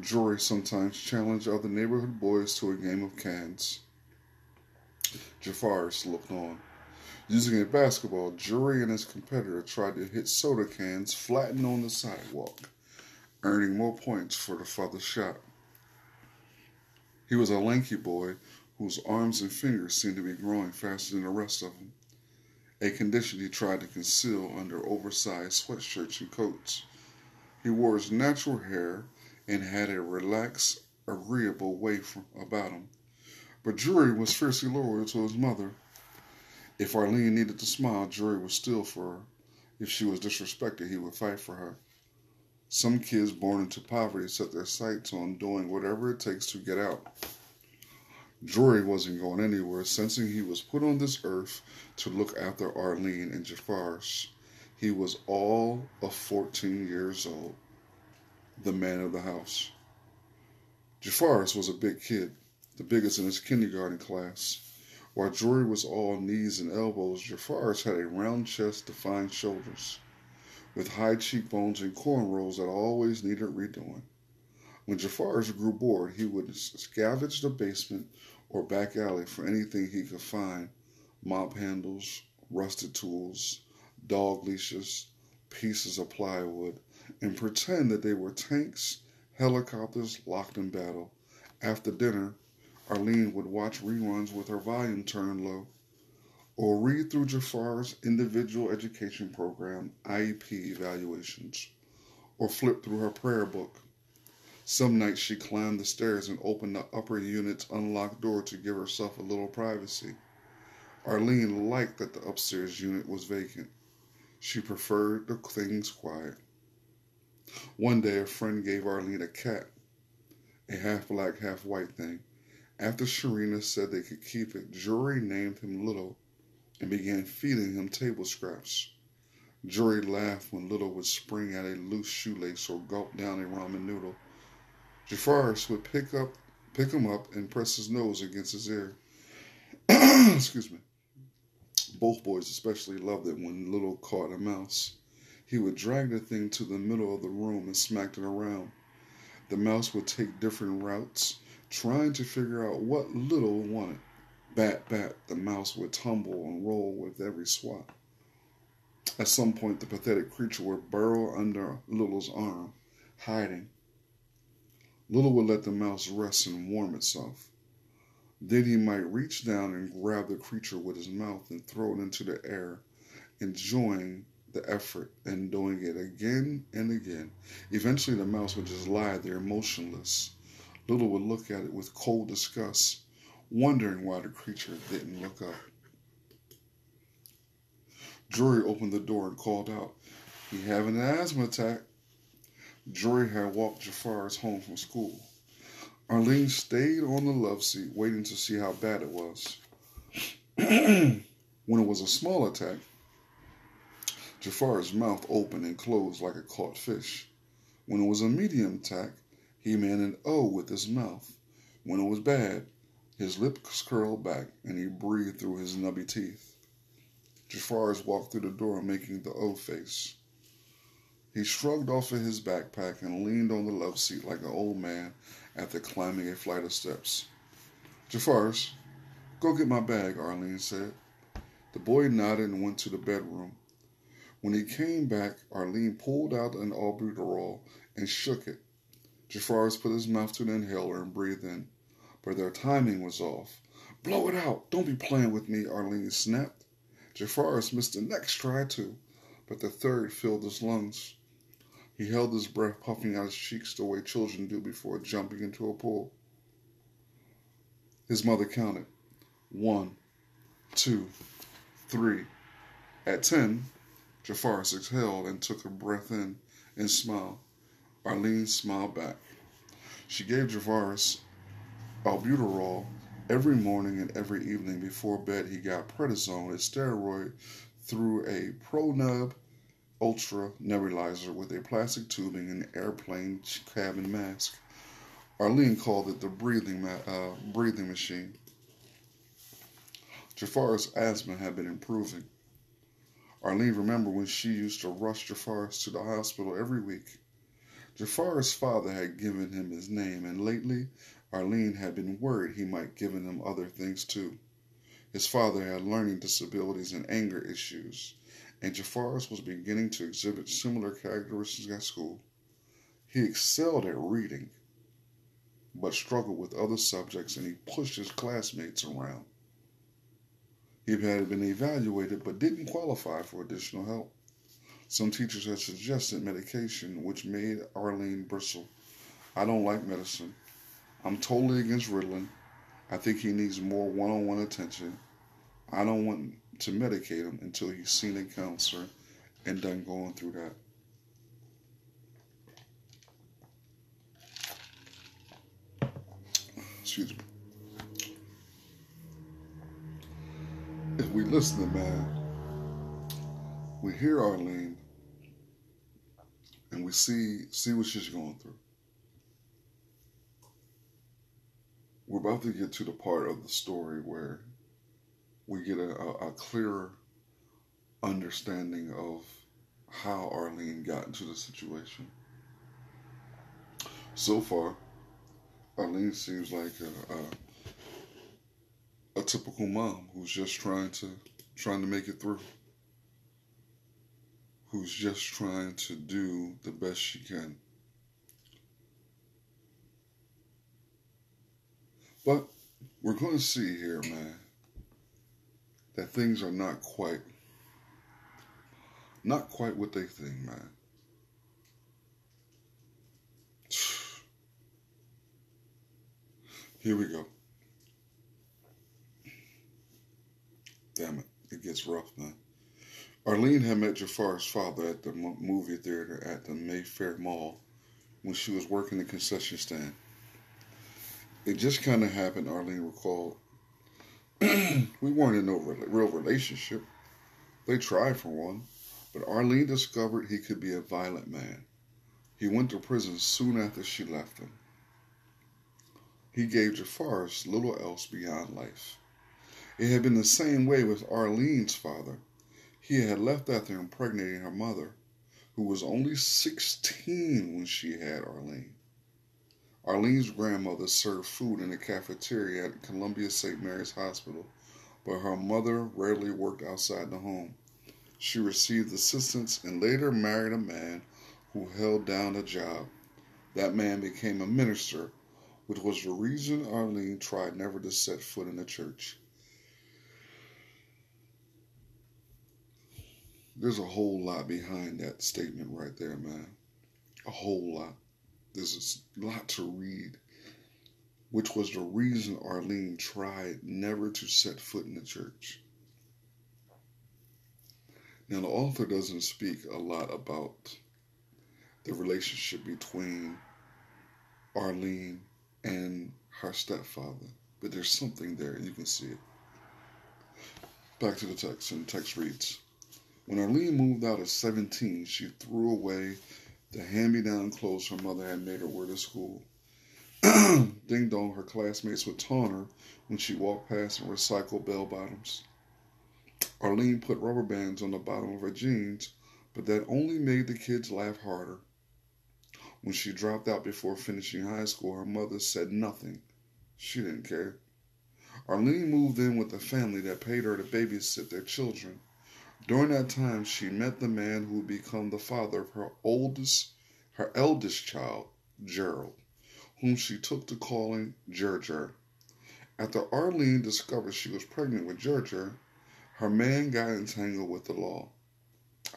Jori sometimes challenged other neighborhood boys to a game of cans. Jafaris looked on. Using a basketball, Jori and his competitor tried to hit soda cans flattened on the sidewalk, earning more points for the farthest shot. He was a lanky boy whose arms and fingers seemed to be growing faster than the rest of him, a condition he tried to conceal under oversized sweatshirts and coats. He wore his natural hair and had a relaxed, agreeable way from, about him. But Jori was fiercely loyal to his mother. If Arlene needed to smile, Jori was still for her. If she was disrespected, he would fight for her. Some kids born into poverty set their sights on doing whatever it takes to get out. Jori wasn't going anywhere, sensing he was put on this earth to look after Arlene and Jafaris. He was all of 14 years old, the man of the house. Jafaris was a big kid, the biggest in his kindergarten class. While Jori was all knees and elbows, Jafaris had a round chest, defined shoulders, with high cheekbones and cornrows that always needed redoing. When Jafaris grew bored, he would scavenge the basement or back alley for anything he could find mop handles, rusted tools, dog leashes, pieces of plywood, and pretend that they were tanks, helicopters locked in battle. After dinner, Arlene would watch reruns with her volume turned low, or read through Jafaris' individual education program IEP evaluations, or flip through her prayer book. Some nights she climbed the stairs and opened the upper unit's unlocked door to give herself a little privacy. Arlene liked that the upstairs unit was vacant. She preferred the things quiet. One day, a friend gave Arlene a cat, a half black, half white thing. After Sherrena said they could keep it, Jori named him Little and began feeding him table scraps. Jori laughed when Little would spring at a loose shoelace or gulp down a ramen noodle. Jafaris would pick up, pick him up and press his nose against his ear. Excuse me. Both boys especially loved it when Little caught a mouse. He would drag the thing to the middle of the room and smack it around. The mouse would take different routes trying to figure out what Little wanted. Bat, bat, the mouse would tumble and roll with every swat. At some point, the pathetic creature would burrow under Little's arm, hiding. Little would let the mouse rest and warm itself. Then he might reach down and grab the creature with his mouth and throw it into the air, enjoying the effort and doing it again and again. Eventually, the mouse would just lie there motionless Little would look at it with cold disgust, wondering why the creature didn't look up. Jori opened the door and called out, He having an asthma attack. Jori had walked Jafaris home from school. Arlene stayed on the love seat, waiting to see how bad it was. when it was a small attack, Jafaris' mouth opened and closed like a caught fish. When it was a medium attack, he made an O with his mouth. When it was bad, his lips curled back and he breathed through his nubby teeth. Jafaris walked through the door making the O face. He shrugged off of his backpack and leaned on the love seat like an old man after climbing a flight of steps. Jafaris, go get my bag, Arlene said. The boy nodded and went to the bedroom. When he came back, Arlene pulled out an albuterol and shook it. Jafaris put his mouth to an inhaler and breathed in, but their timing was off. Blow it out! Don't be playing with me, Arlene snapped. Jafaris missed the next try, too, but the third filled his lungs. He held his breath, puffing out his cheeks the way children do before jumping into a pool. His mother counted. One, two, three. At ten, Jafaris exhaled and took a breath in and smiled. Arlene smiled back. She gave Jafaris albuterol every morning and every evening before bed. He got prednisone, a steroid, through a Proneb Ultra nebulizer with a plastic tubing and airplane cabin mask. Arlene called it the breathing ma- uh, breathing machine. Jafaris' asthma had been improving. Arlene remembered when she used to rush Jafaris to the hospital every week. Jafaris' father had given him his name, and lately Arlene had been worried he might give him other things too. His father had learning disabilities and anger issues, and Jafaris was beginning to exhibit similar characteristics at school. He excelled at reading, but struggled with other subjects and he pushed his classmates around. He had been evaluated but didn't qualify for additional help. Some teachers had suggested medication, which made Arlene bristle. I don't like medicine. I'm totally against Ritalin. I think he needs more one on one attention. I don't want to medicate him until he's seen a counselor and done going through that. Excuse me. If we listen, man, we hear Arlene and we see see what she's going through. We're about to get to the part of the story where we get a, a, clearer understanding of how Arlene got into the situation. so far, Arlene seems like a, a, a typical mom who's just trying to trying to make it through. Who's just trying to do the best she can. But we're going to see here, man, that things are not quite, not quite what they think, man. Here we go. Damn it, it gets rough, man. Arlene had met Jafaris' father at the movie theater at the Mayfair Mall when she was working the concession stand. It just kind of happened, Arlene recalled. we weren't in no real relationship. They tried for one, but Arlene discovered he could be a violent man. He went to prison soon after she left him. He gave Jafaris little else beyond life. It had been the same way with Arlene's father. He had left after impregnating her mother, who was only 16 when she had Arlene. Arlene's grandmother served food in the cafeteria at Columbia St. Mary's Hospital, but her mother rarely worked outside the home. She received assistance and later married a man who held down a job. That man became a minister which was the reason Arlene tried never to set foot in the church. There's a whole lot behind that statement right there, man. A whole lot. There's a lot to read, which was the reason Arlene tried never to set foot in the church. Now, the author doesn't speak a lot about the relationship between Arlene and her stepfather. But there's something there, and you can see it. Back to the text, and the text reads When Arlene moved out at 17, she threw away the hand me down clothes her mother had made her wear to school. Ding dong, her classmates would taunt her when she walked past and recycled bell bottoms. Arlene put rubber bands on the bottom of her jeans, but that only made the kids laugh harder. When she dropped out before finishing high school, her mother said nothing. She didn't care. Arlene moved in with a family that paid her to babysit their children. During that time, she met the man who would become the father of her oldest, her eldest child, Gerald, whom she took to calling Gerger. After Arlene discovered she was pregnant with Gerger, her man got entangled with the law.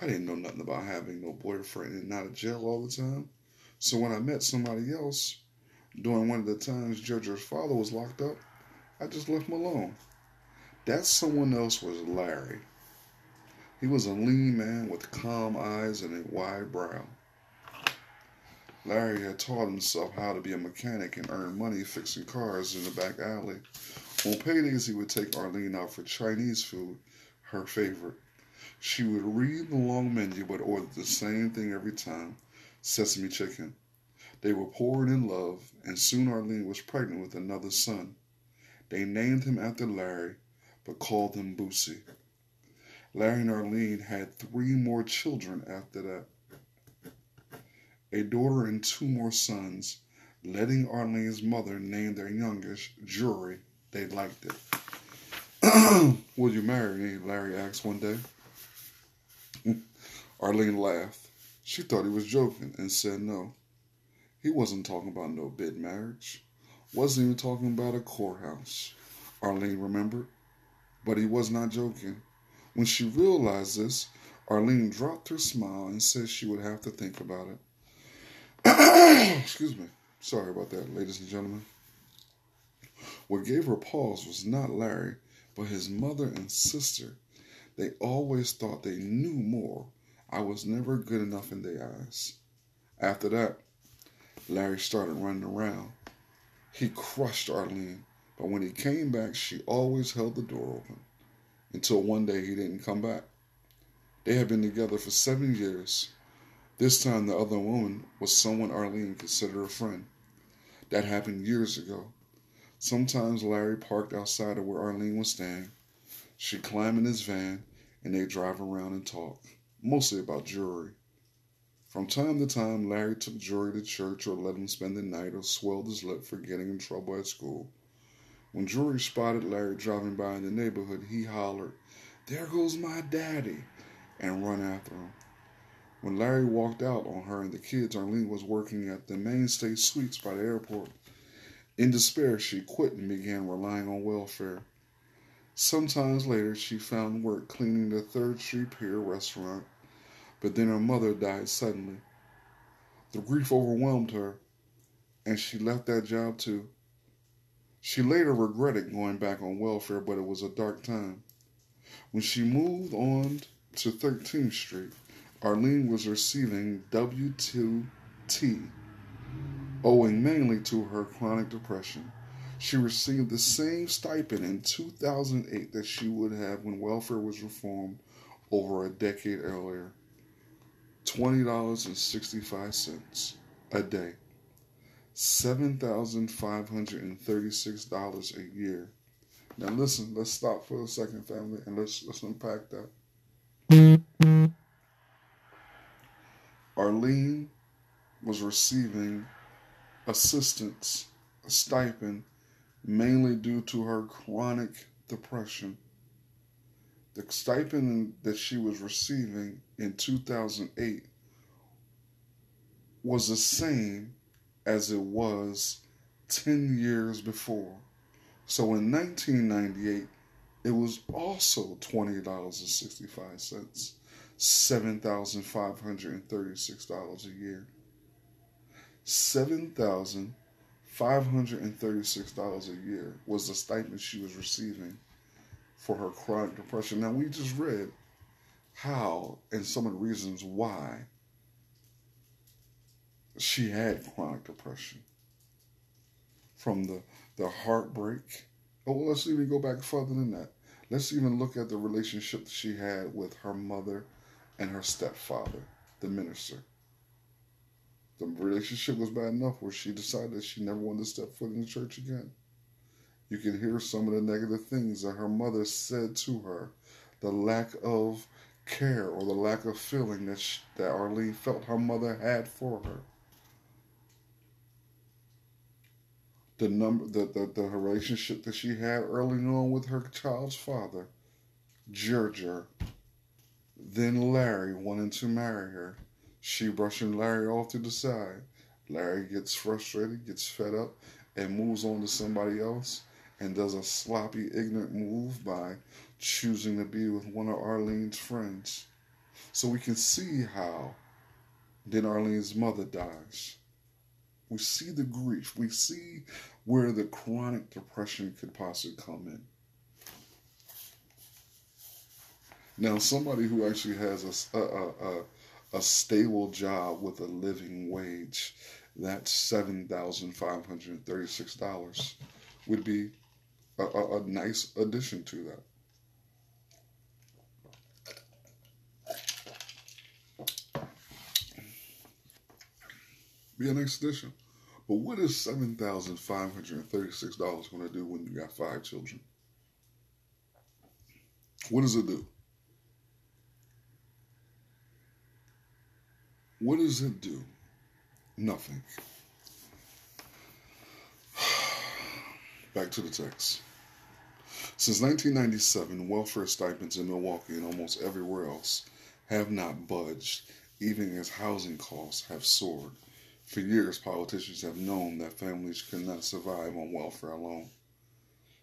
I didn't know nothing about having no boyfriend and out of jail all the time. So when I met somebody else during one of the times Judge's father was locked up, I just left him alone. That someone else was Larry. He was a lean man with calm eyes and a wide brow. Larry had taught himself how to be a mechanic and earn money fixing cars in the back alley. On paydays, he would take Arlene out for Chinese food, her favorite. She would read the long menu but order the same thing every time sesame chicken. They were poured in love, and soon Arlene was pregnant with another son. They named him after Larry, but called him Boosie. Larry and Arlene had three more children after that a daughter and two more sons, letting Arlene's mother name their youngest Jori. They liked it. Will you marry me? Larry asked one day. Arlene laughed. She thought he was joking and said no. He wasn't talking about no bid marriage. Wasn't even talking about a courthouse. Arlene remembered. But he was not joking. When she realized this, Arlene dropped her smile and said she would have to think about it. Excuse me. Sorry about that, ladies and gentlemen. What gave her pause was not Larry, but his mother and sister. They always thought they knew more I was never good enough in their eyes. After that, Larry started running around. He crushed Arlene, but when he came back, she always held the door open until one day he didn't come back. They had been together for seven years. This time, the other woman was someone Arlene considered a friend. That happened years ago. Sometimes Larry parked outside of where Arlene was staying. She'd climb in his van and they'd drive around and talk mostly about jewelry. From time to time, Larry took Jori to church or let him spend the night or swelled his lip for getting in trouble at school. When Jori spotted Larry driving by in the neighborhood, he hollered, There goes my daddy, and run after him. When Larry walked out on her and the kids, Arlene was working at the Mainstay Suites by the airport. In despair, she quit and began relying on welfare. Sometimes later, she found work cleaning the Third Street Pier restaurant, but then her mother died suddenly. The grief overwhelmed her, and she left that job too. She later regretted going back on welfare, but it was a dark time. When she moved on to 13th Street, Arlene was receiving W 2T, owing mainly to her chronic depression. She received the same stipend in 2008 that she would have when welfare was reformed over a decade earlier $20.65 a day, $7,536 a year. Now listen, let's stop for a second, family, and let's let's unpack that. Arlene was receiving assistance, a stipend mainly due to her chronic depression. The stipend that she was receiving in 2008 was the same as it was 10 years before. So in 1998, it was also $20.65, $7,536 a year. $7,000 $536 a year was the stipend she was receiving for her chronic depression. Now, we just read how and some of the reasons why she had chronic depression. From the, the heartbreak. Oh, well, let's even go back further than that. Let's even look at the relationship she had with her mother and her stepfather, the minister the relationship was bad enough where she decided she never wanted to step foot in the church again. You can hear some of the negative things that her mother said to her, the lack of care or the lack of feeling that she, that Arlene felt her mother had for her. The number, the, the, the relationship that she had early on with her child's father, Georgia, then Larry wanting to marry her she brushing Larry off to the side. Larry gets frustrated, gets fed up, and moves on to somebody else and does a sloppy, ignorant move by choosing to be with one of Arlene's friends. So we can see how then Arlene's mother dies. We see the grief. We see where the chronic depression could possibly come in. Now, somebody who actually has a, a, a, a stable job with a living wage, that's $7,536 would be a, a, a nice addition to that. Be a nice addition. But what is $7,536 going to do when you got five children? What does it do? What does it do? Nothing. Back to the text. Since 1997, welfare stipends in Milwaukee and almost everywhere else have not budged, even as housing costs have soared. For years, politicians have known that families cannot survive on welfare alone.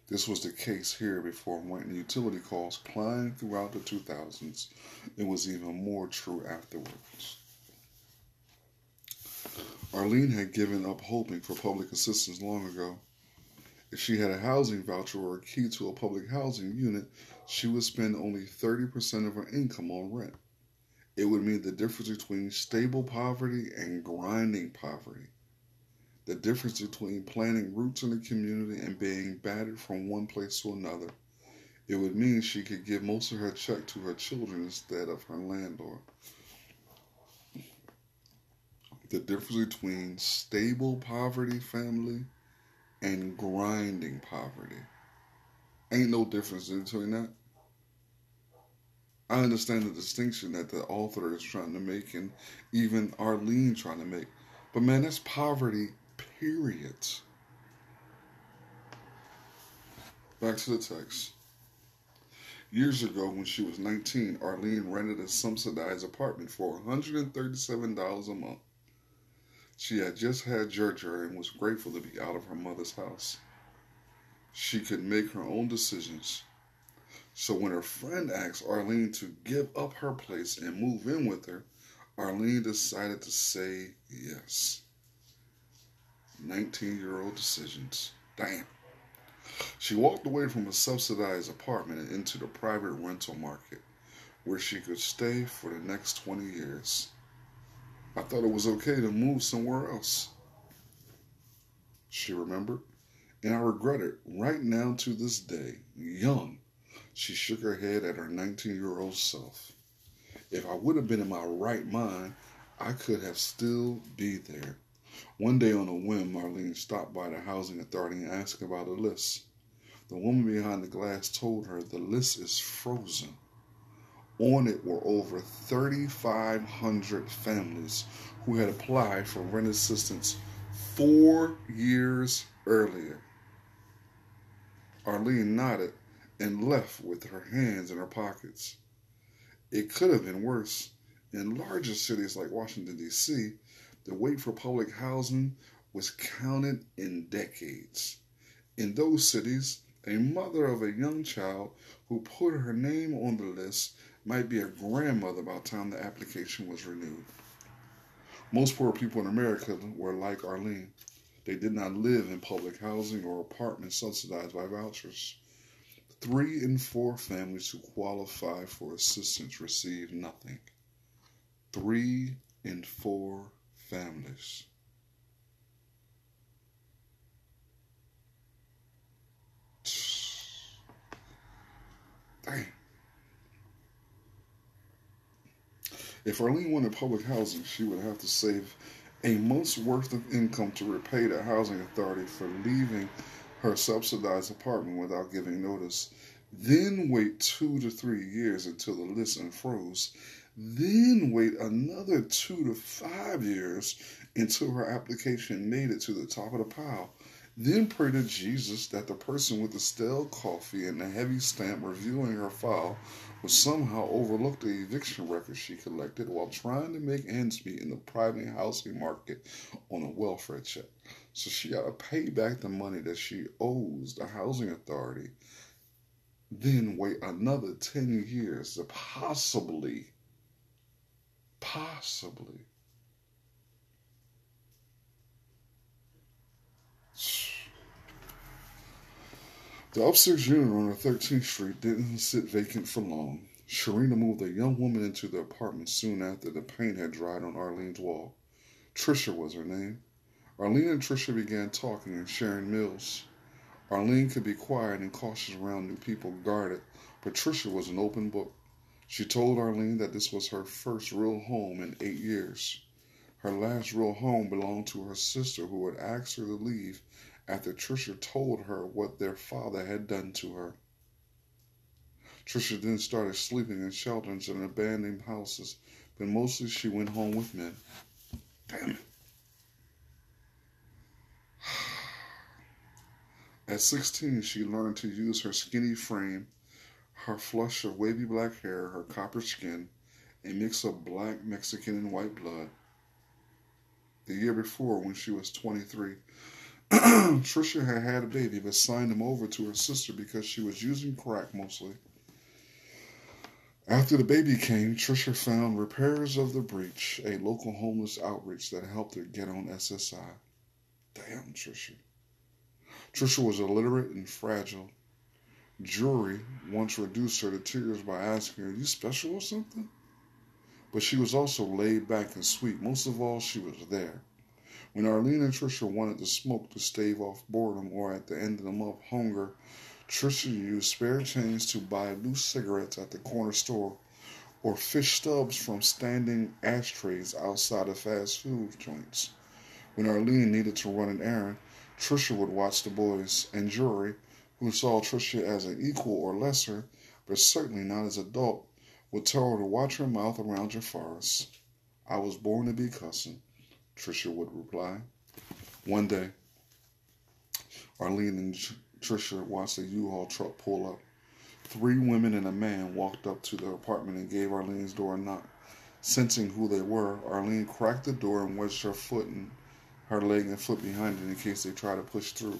This was the case here before when utility costs climbed throughout the 2000s. It was even more true afterwards. Arlene had given up hoping for public assistance long ago. If she had a housing voucher or a key to a public housing unit, she would spend only 30% of her income on rent. It would mean the difference between stable poverty and grinding poverty. The difference between planting roots in the community and being battered from one place to another. It would mean she could give most of her check to her children instead of her landlord the difference between stable poverty family and grinding poverty. Ain't no difference between that. I understand the distinction that the author is trying to make and even Arlene trying to make. But man, that's poverty, period. Back to the text. Years ago, when she was 19, Arlene rented a subsidized apartment for $137 a month. She had just had Georgia and was grateful to be out of her mother's house. She could make her own decisions. So when her friend asked Arlene to give up her place and move in with her, Arlene decided to say yes. 19 year old decisions. Damn. She walked away from a subsidized apartment and into the private rental market, where she could stay for the next 20 years. I thought it was okay to move somewhere else. She remembered, and I regret it right now to this day. Young, she shook her head at her 19 year old self. If I would have been in my right mind, I could have still be there. One day on a whim, Marlene stopped by the housing authority and asked about a list. The woman behind the glass told her the list is frozen. On it were over 3,500 families who had applied for rent assistance four years earlier. Arlene nodded and left with her hands in her pockets. It could have been worse. In larger cities like Washington, D.C., the wait for public housing was counted in decades. In those cities, a mother of a young child who put her name on the list might be a grandmother by the time the application was renewed. Most poor people in America were like Arlene. They did not live in public housing or apartments subsidized by vouchers. Three in four families who qualify for assistance receive nothing. Three in four families. Dang. If Arlene wanted public housing, she would have to save a month's worth of income to repay the housing authority for leaving her subsidized apartment without giving notice, then wait two to three years until the list unfroze, then wait another two to five years until her application made it to the top of the pile, then pray to Jesus that the person with the stale coffee and the heavy stamp reviewing her file would somehow overlook the eviction records she collected while trying to make ends meet in the private housing market on a welfare check. So she got to pay back the money that she owes the housing authority, then wait another 10 years to possibly, possibly The upstairs unit on 13th Street didn't sit vacant for long. Sherrena moved a young woman into the apartment soon after the paint had dried on Arlene's wall. Trisha was her name. Arlene and Trisha began talking and sharing meals. Arlene could be quiet and cautious around new people, guarded, but Trisha was an open book. She told Arlene that this was her first real home in eight years. Her last real home belonged to her sister, who had asked her to leave after Trisha told her what their father had done to her. Trisha then started sleeping in shelters and abandoned houses, but mostly she went home with men. Damn it. At 16, she learned to use her skinny frame, her flush of wavy black hair, her copper skin, a mix of black, Mexican, and white blood. The year before, when she was 23, Trisha had had a baby but signed him over to her sister because she was using crack mostly. After the baby came, Trisha found Repairers of the Breach, a local homeless outreach that helped her get on SSI. Damn, Trisha. Trisha was illiterate and fragile. Jori once reduced her to tears by asking, her, Are you special or something? But she was also laid back and sweet. Most of all, she was there. When Arlene and Trisha wanted to smoke to stave off boredom or at the end of the month hunger, Trisha used spare change to buy loose cigarettes at the corner store or fish stubs from standing ashtrays outside of fast food joints. When Arlene needed to run an errand, Trisha would watch the boys, and Jori, who saw Trisha as an equal or lesser, but certainly not as adult, would tell her to watch her mouth around forest. I was born to be cussing, Trisha would reply. One day, Arlene and Trisha watched a U-Haul truck pull up. Three women and a man walked up to their apartment and gave Arlene's door a knock. Sensing who they were, Arlene cracked the door and wedged her foot and her leg and foot behind it in case they try to push through.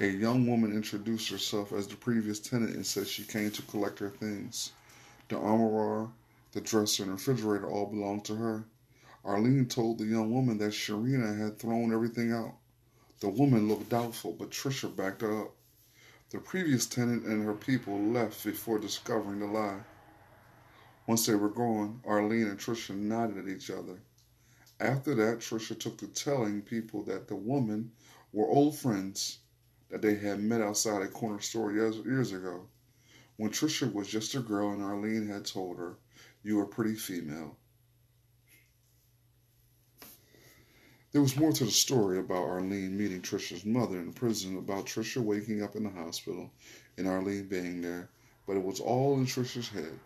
A young woman introduced herself as the previous tenant and said she came to collect her things. The armoire, the dresser, and refrigerator all belonged to her. Arlene told the young woman that Sherrena had thrown everything out. The woman looked doubtful, but Trisha backed her up. The previous tenant and her people left before discovering the lie. Once they were gone, Arlene and Trisha nodded at each other. After that, Trisha took to telling people that the woman were old friends that they had met outside a corner store years, years ago. When Trisha was just a girl and Arlene had told her, You are pretty female. There was more to the story about Arlene meeting Trisha's mother in prison, about Trisha waking up in the hospital and Arlene being there, but it was all in Trisha's head.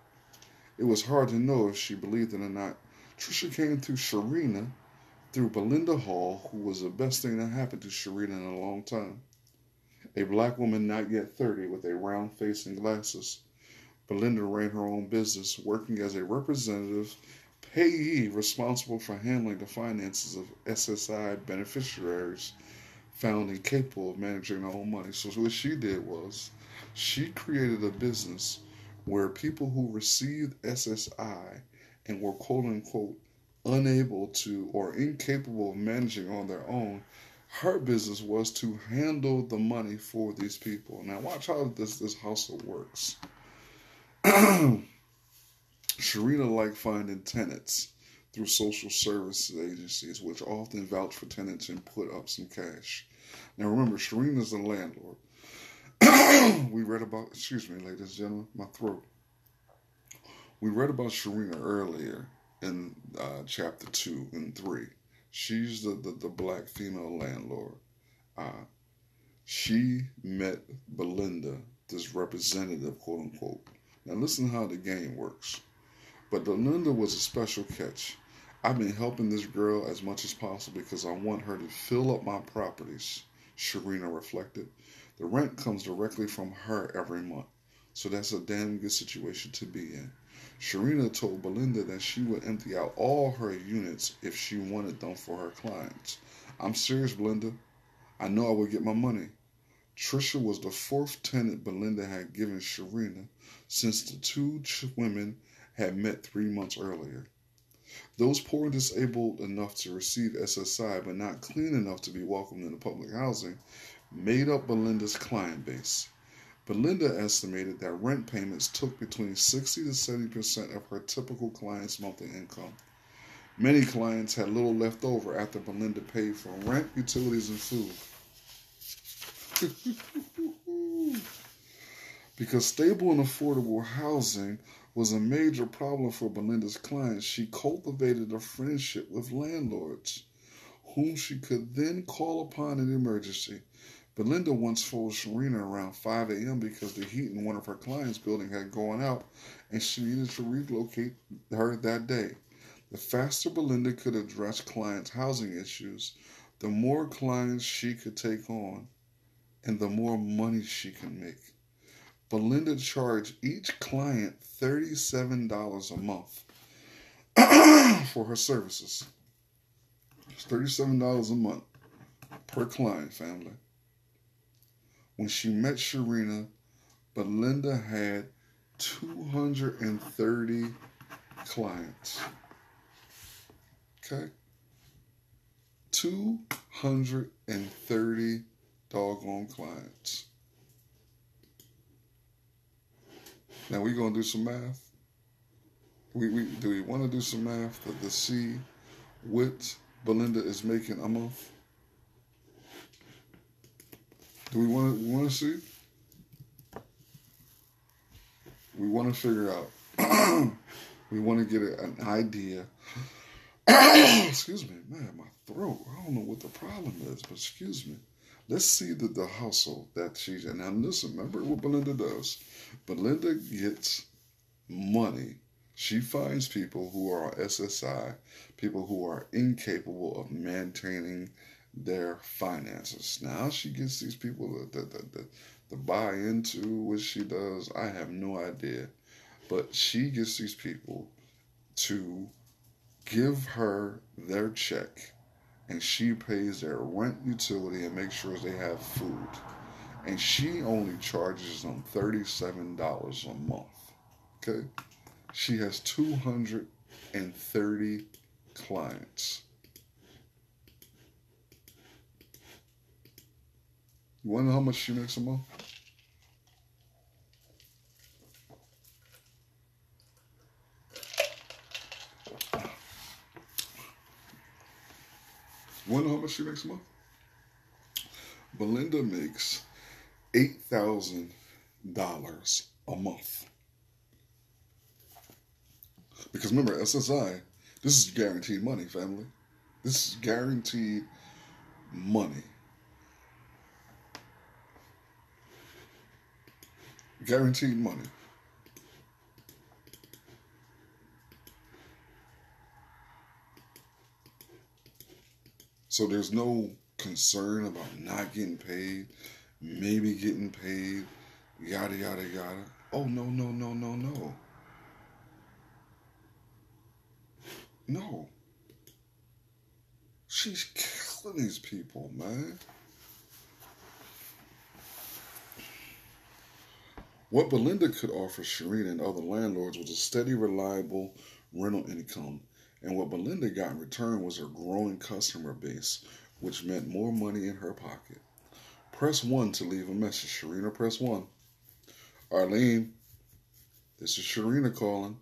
It was hard to know if she believed it or not. Trisha came to Sherrena through Belinda Hall, who was the best thing that happened to Sherrena in a long time. A black woman not yet 30 with a round face and glasses. Belinda ran her own business, working as a representative payee responsible for handling the finances of SSI beneficiaries found incapable of managing their own money. So what she did was she created a business where people who received SSI and were quote unquote unable to or incapable of managing on their own, her business was to handle the money for these people. Now watch how this this hustle works. Sherrena liked finding tenants through social services agencies, which often vouch for tenants and put up some cash. Now remember, Sherrena's a landlord. we read about, excuse me, ladies and gentlemen, my throat. We read about Sherrena earlier in uh, chapter 2 and 3. She's the, the, the black female landlord. Uh, she met Belinda, this representative, quote unquote. Now, listen how the game works. But Belinda was a special catch. I've been helping this girl as much as possible because I want her to fill up my properties, Sherrena reflected. The rent comes directly from her every month, so that's a damn good situation to be in. Sherrena told Belinda that she would empty out all her units if she wanted them for her clients. I'm serious, Belinda. I know I would get my money. Trisha was the fourth tenant Belinda had given Sherrena since the two women had met three months earlier. Those poor and disabled enough to receive SSI but not clean enough to be welcomed into public housing made up Belinda's client base. Belinda estimated that rent payments took between 60 to 70 percent of her typical client's monthly income. Many clients had little left over after Belinda paid for rent, utilities, and food. because stable and affordable housing was a major problem for Belinda's clients, she cultivated a friendship with landlords, whom she could then call upon in emergency. Belinda once told Sherrena around 5 a.m. because the heat in one of her clients' building had gone out and she needed to relocate her that day. The faster Belinda could address clients' housing issues, the more clients she could take on and the more money she could make. Belinda charged each client $37 a month for her services. It's $37 a month per client, family. When she met Sherrena, Belinda had 230 clients. Okay? 230 doggone clients. Now we're gonna do some math. We, we do we want to do some math to, to see what Belinda is making a month? Do we want to want to see? We want to figure out. we want to get an idea. excuse me, man, my throat. I don't know what the problem is, but excuse me. Let's see the, the hustle that she's in. Now, listen, remember what Belinda does. Belinda gets money. She finds people who are SSI, people who are incapable of maintaining their finances. Now she gets these people that, that, to buy into what she does. I have no idea. But she gets these people to give her their check and she pays their rent, utility, and makes sure they have food. And she only charges them $37 a month. Okay? She has 230 clients. You know how much she makes a month? Know how much she makes a month? Belinda makes eight thousand dollars a month. Because remember, SSI, this is guaranteed money, family. This is guaranteed money. Guaranteed money. So there's no concern about not getting paid, maybe getting paid, yada, yada, yada. Oh, no, no, no, no, no. No. She's killing these people, man. What Belinda could offer Sherrena and other landlords was a steady, reliable rental income and what Belinda got in return was her growing customer base, which meant more money in her pocket. Press 1 to leave a message. Sherrena, press 1. Arlene, this is Sherrena calling.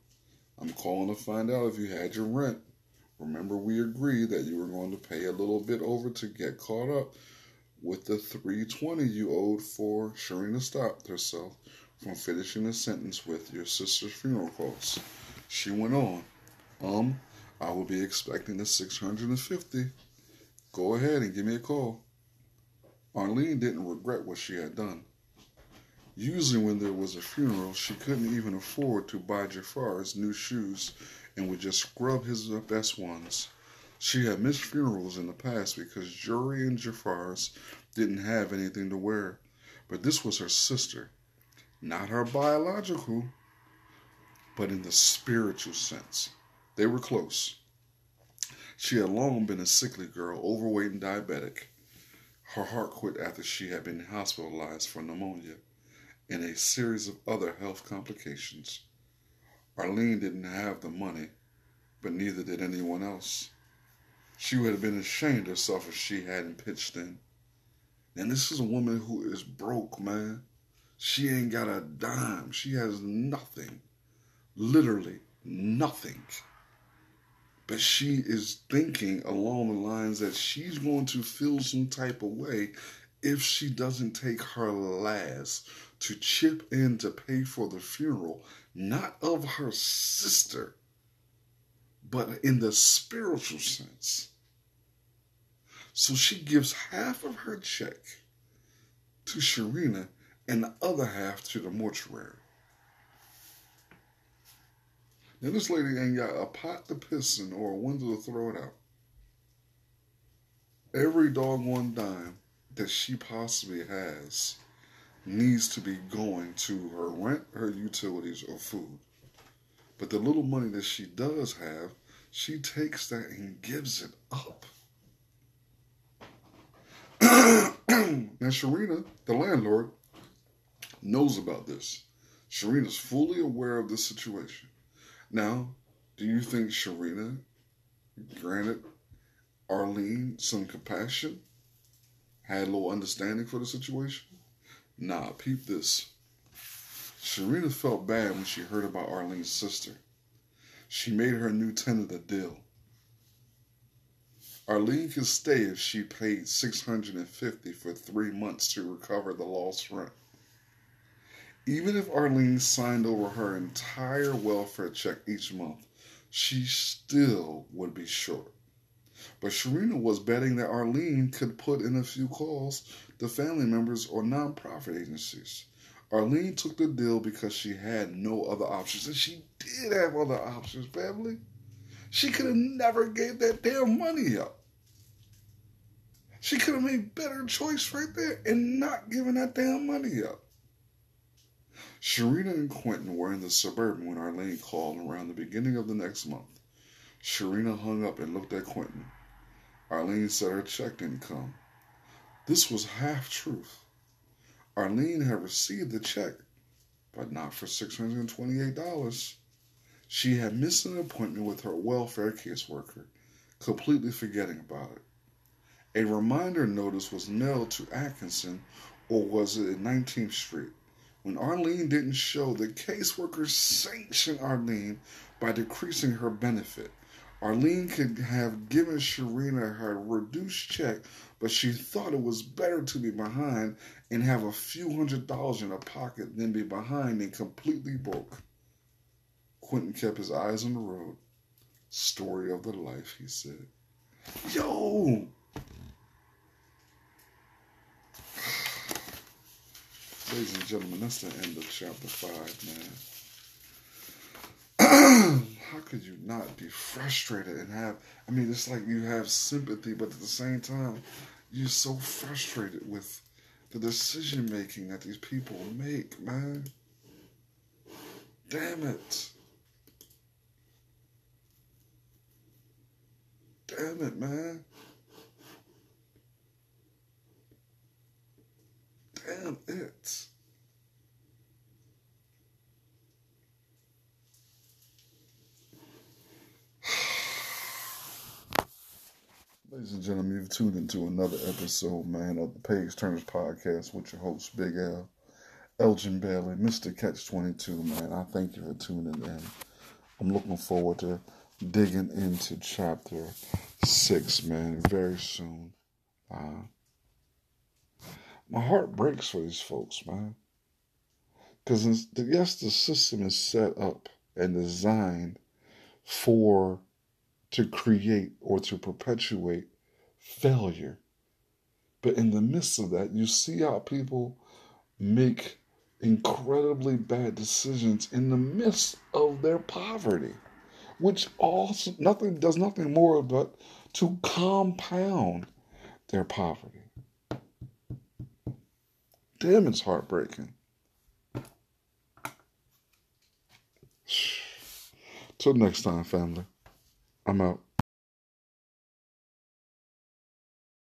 I'm calling to find out if you had your rent. Remember, we agreed that you were going to pay a little bit over to get caught up with the 320 you owed for Sherrena stopped herself from finishing the sentence with your sister's funeral costs. She went on. Um, I will be expecting the 650. Go ahead and give me a call. Arlene didn't regret what she had done. Usually, when there was a funeral, she couldn't even afford to buy Jafaris new shoes and would just scrub his best ones. She had missed funerals in the past because Jori and Jafaris didn't have anything to wear. But this was her sister, not her biological, but in the spiritual sense. They were close. She had long been a sickly girl, overweight and diabetic. Her heart quit after she had been hospitalized for pneumonia and a series of other health complications. Arlene didn't have the money, but neither did anyone else. She would have been ashamed herself if she hadn't pitched in. And this is a woman who is broke, man. She ain't got a dime. She has nothing. Literally nothing. But she is thinking along the lines that she's going to feel some type of way if she doesn't take her last to chip in to pay for the funeral, not of her sister, but in the spiritual sense. So she gives half of her check to Sherrena and the other half to the mortuary. Now, this lady ain't got a pot to piss in or a window to throw it out. Every doggone dime that she possibly has needs to be going to her rent, her utilities, or food. But the little money that she does have, she takes that and gives it up. now, Sherrena, the landlord, knows about this. Sherrena's fully aware of this situation. Now, do you think Sherrena granted Arlene some compassion? Had a little understanding for the situation? Nah, peep this. Sherrena felt bad when she heard about Arlene's sister. She made her new tenant a deal. Arlene could stay if she paid 650 for three months to recover the lost rent. Even if Arlene signed over her entire welfare check each month, she still would be short. But Sherrena was betting that Arlene could put in a few calls to family members or nonprofit agencies. Arlene took the deal because she had no other options. And she did have other options, family. She could have never gave that damn money up. She could have made better choice right there and not giving that damn money up. Sherrena and Quentin were in the suburban when Arlene called around the beginning of the next month. Sherrena hung up and looked at Quentin. Arlene said her check didn't come. This was half truth. Arlene had received the check, but not for $628. She had missed an appointment with her welfare caseworker, completely forgetting about it. A reminder notice was mailed to Atkinson, or was it at 19th Street? When Arlene didn't show, the caseworker sanctioned Arlene by decreasing her benefit. Arlene could have given Sherrena her reduced check, but she thought it was better to be behind and have a few hundred dollars in her pocket than be behind and completely broke. Quentin kept his eyes on the road. Story of the life, he said. Yo! Ladies and gentlemen, that's the end of chapter five, man. How could you not be frustrated and have? I mean, it's like you have sympathy, but at the same time, you're so frustrated with the decision making that these people make, man. Damn it. Damn it, man. Damn it. Ladies and gentlemen, you've tuned into another episode, man, of the Page Turners Podcast with your host, Big L, Elgin Bailey, Mr. Catch 22, man. I thank you for tuning in. I'm looking forward to digging into chapter six, man, very soon. Uh, my heart breaks for these folks, man. Because, yes, the system is set up and designed for to create or to perpetuate failure. But in the midst of that, you see how people make incredibly bad decisions in the midst of their poverty, which also nothing does nothing more but to compound their poverty. Damn, it's heartbreaking. Till next time, family. I'm out.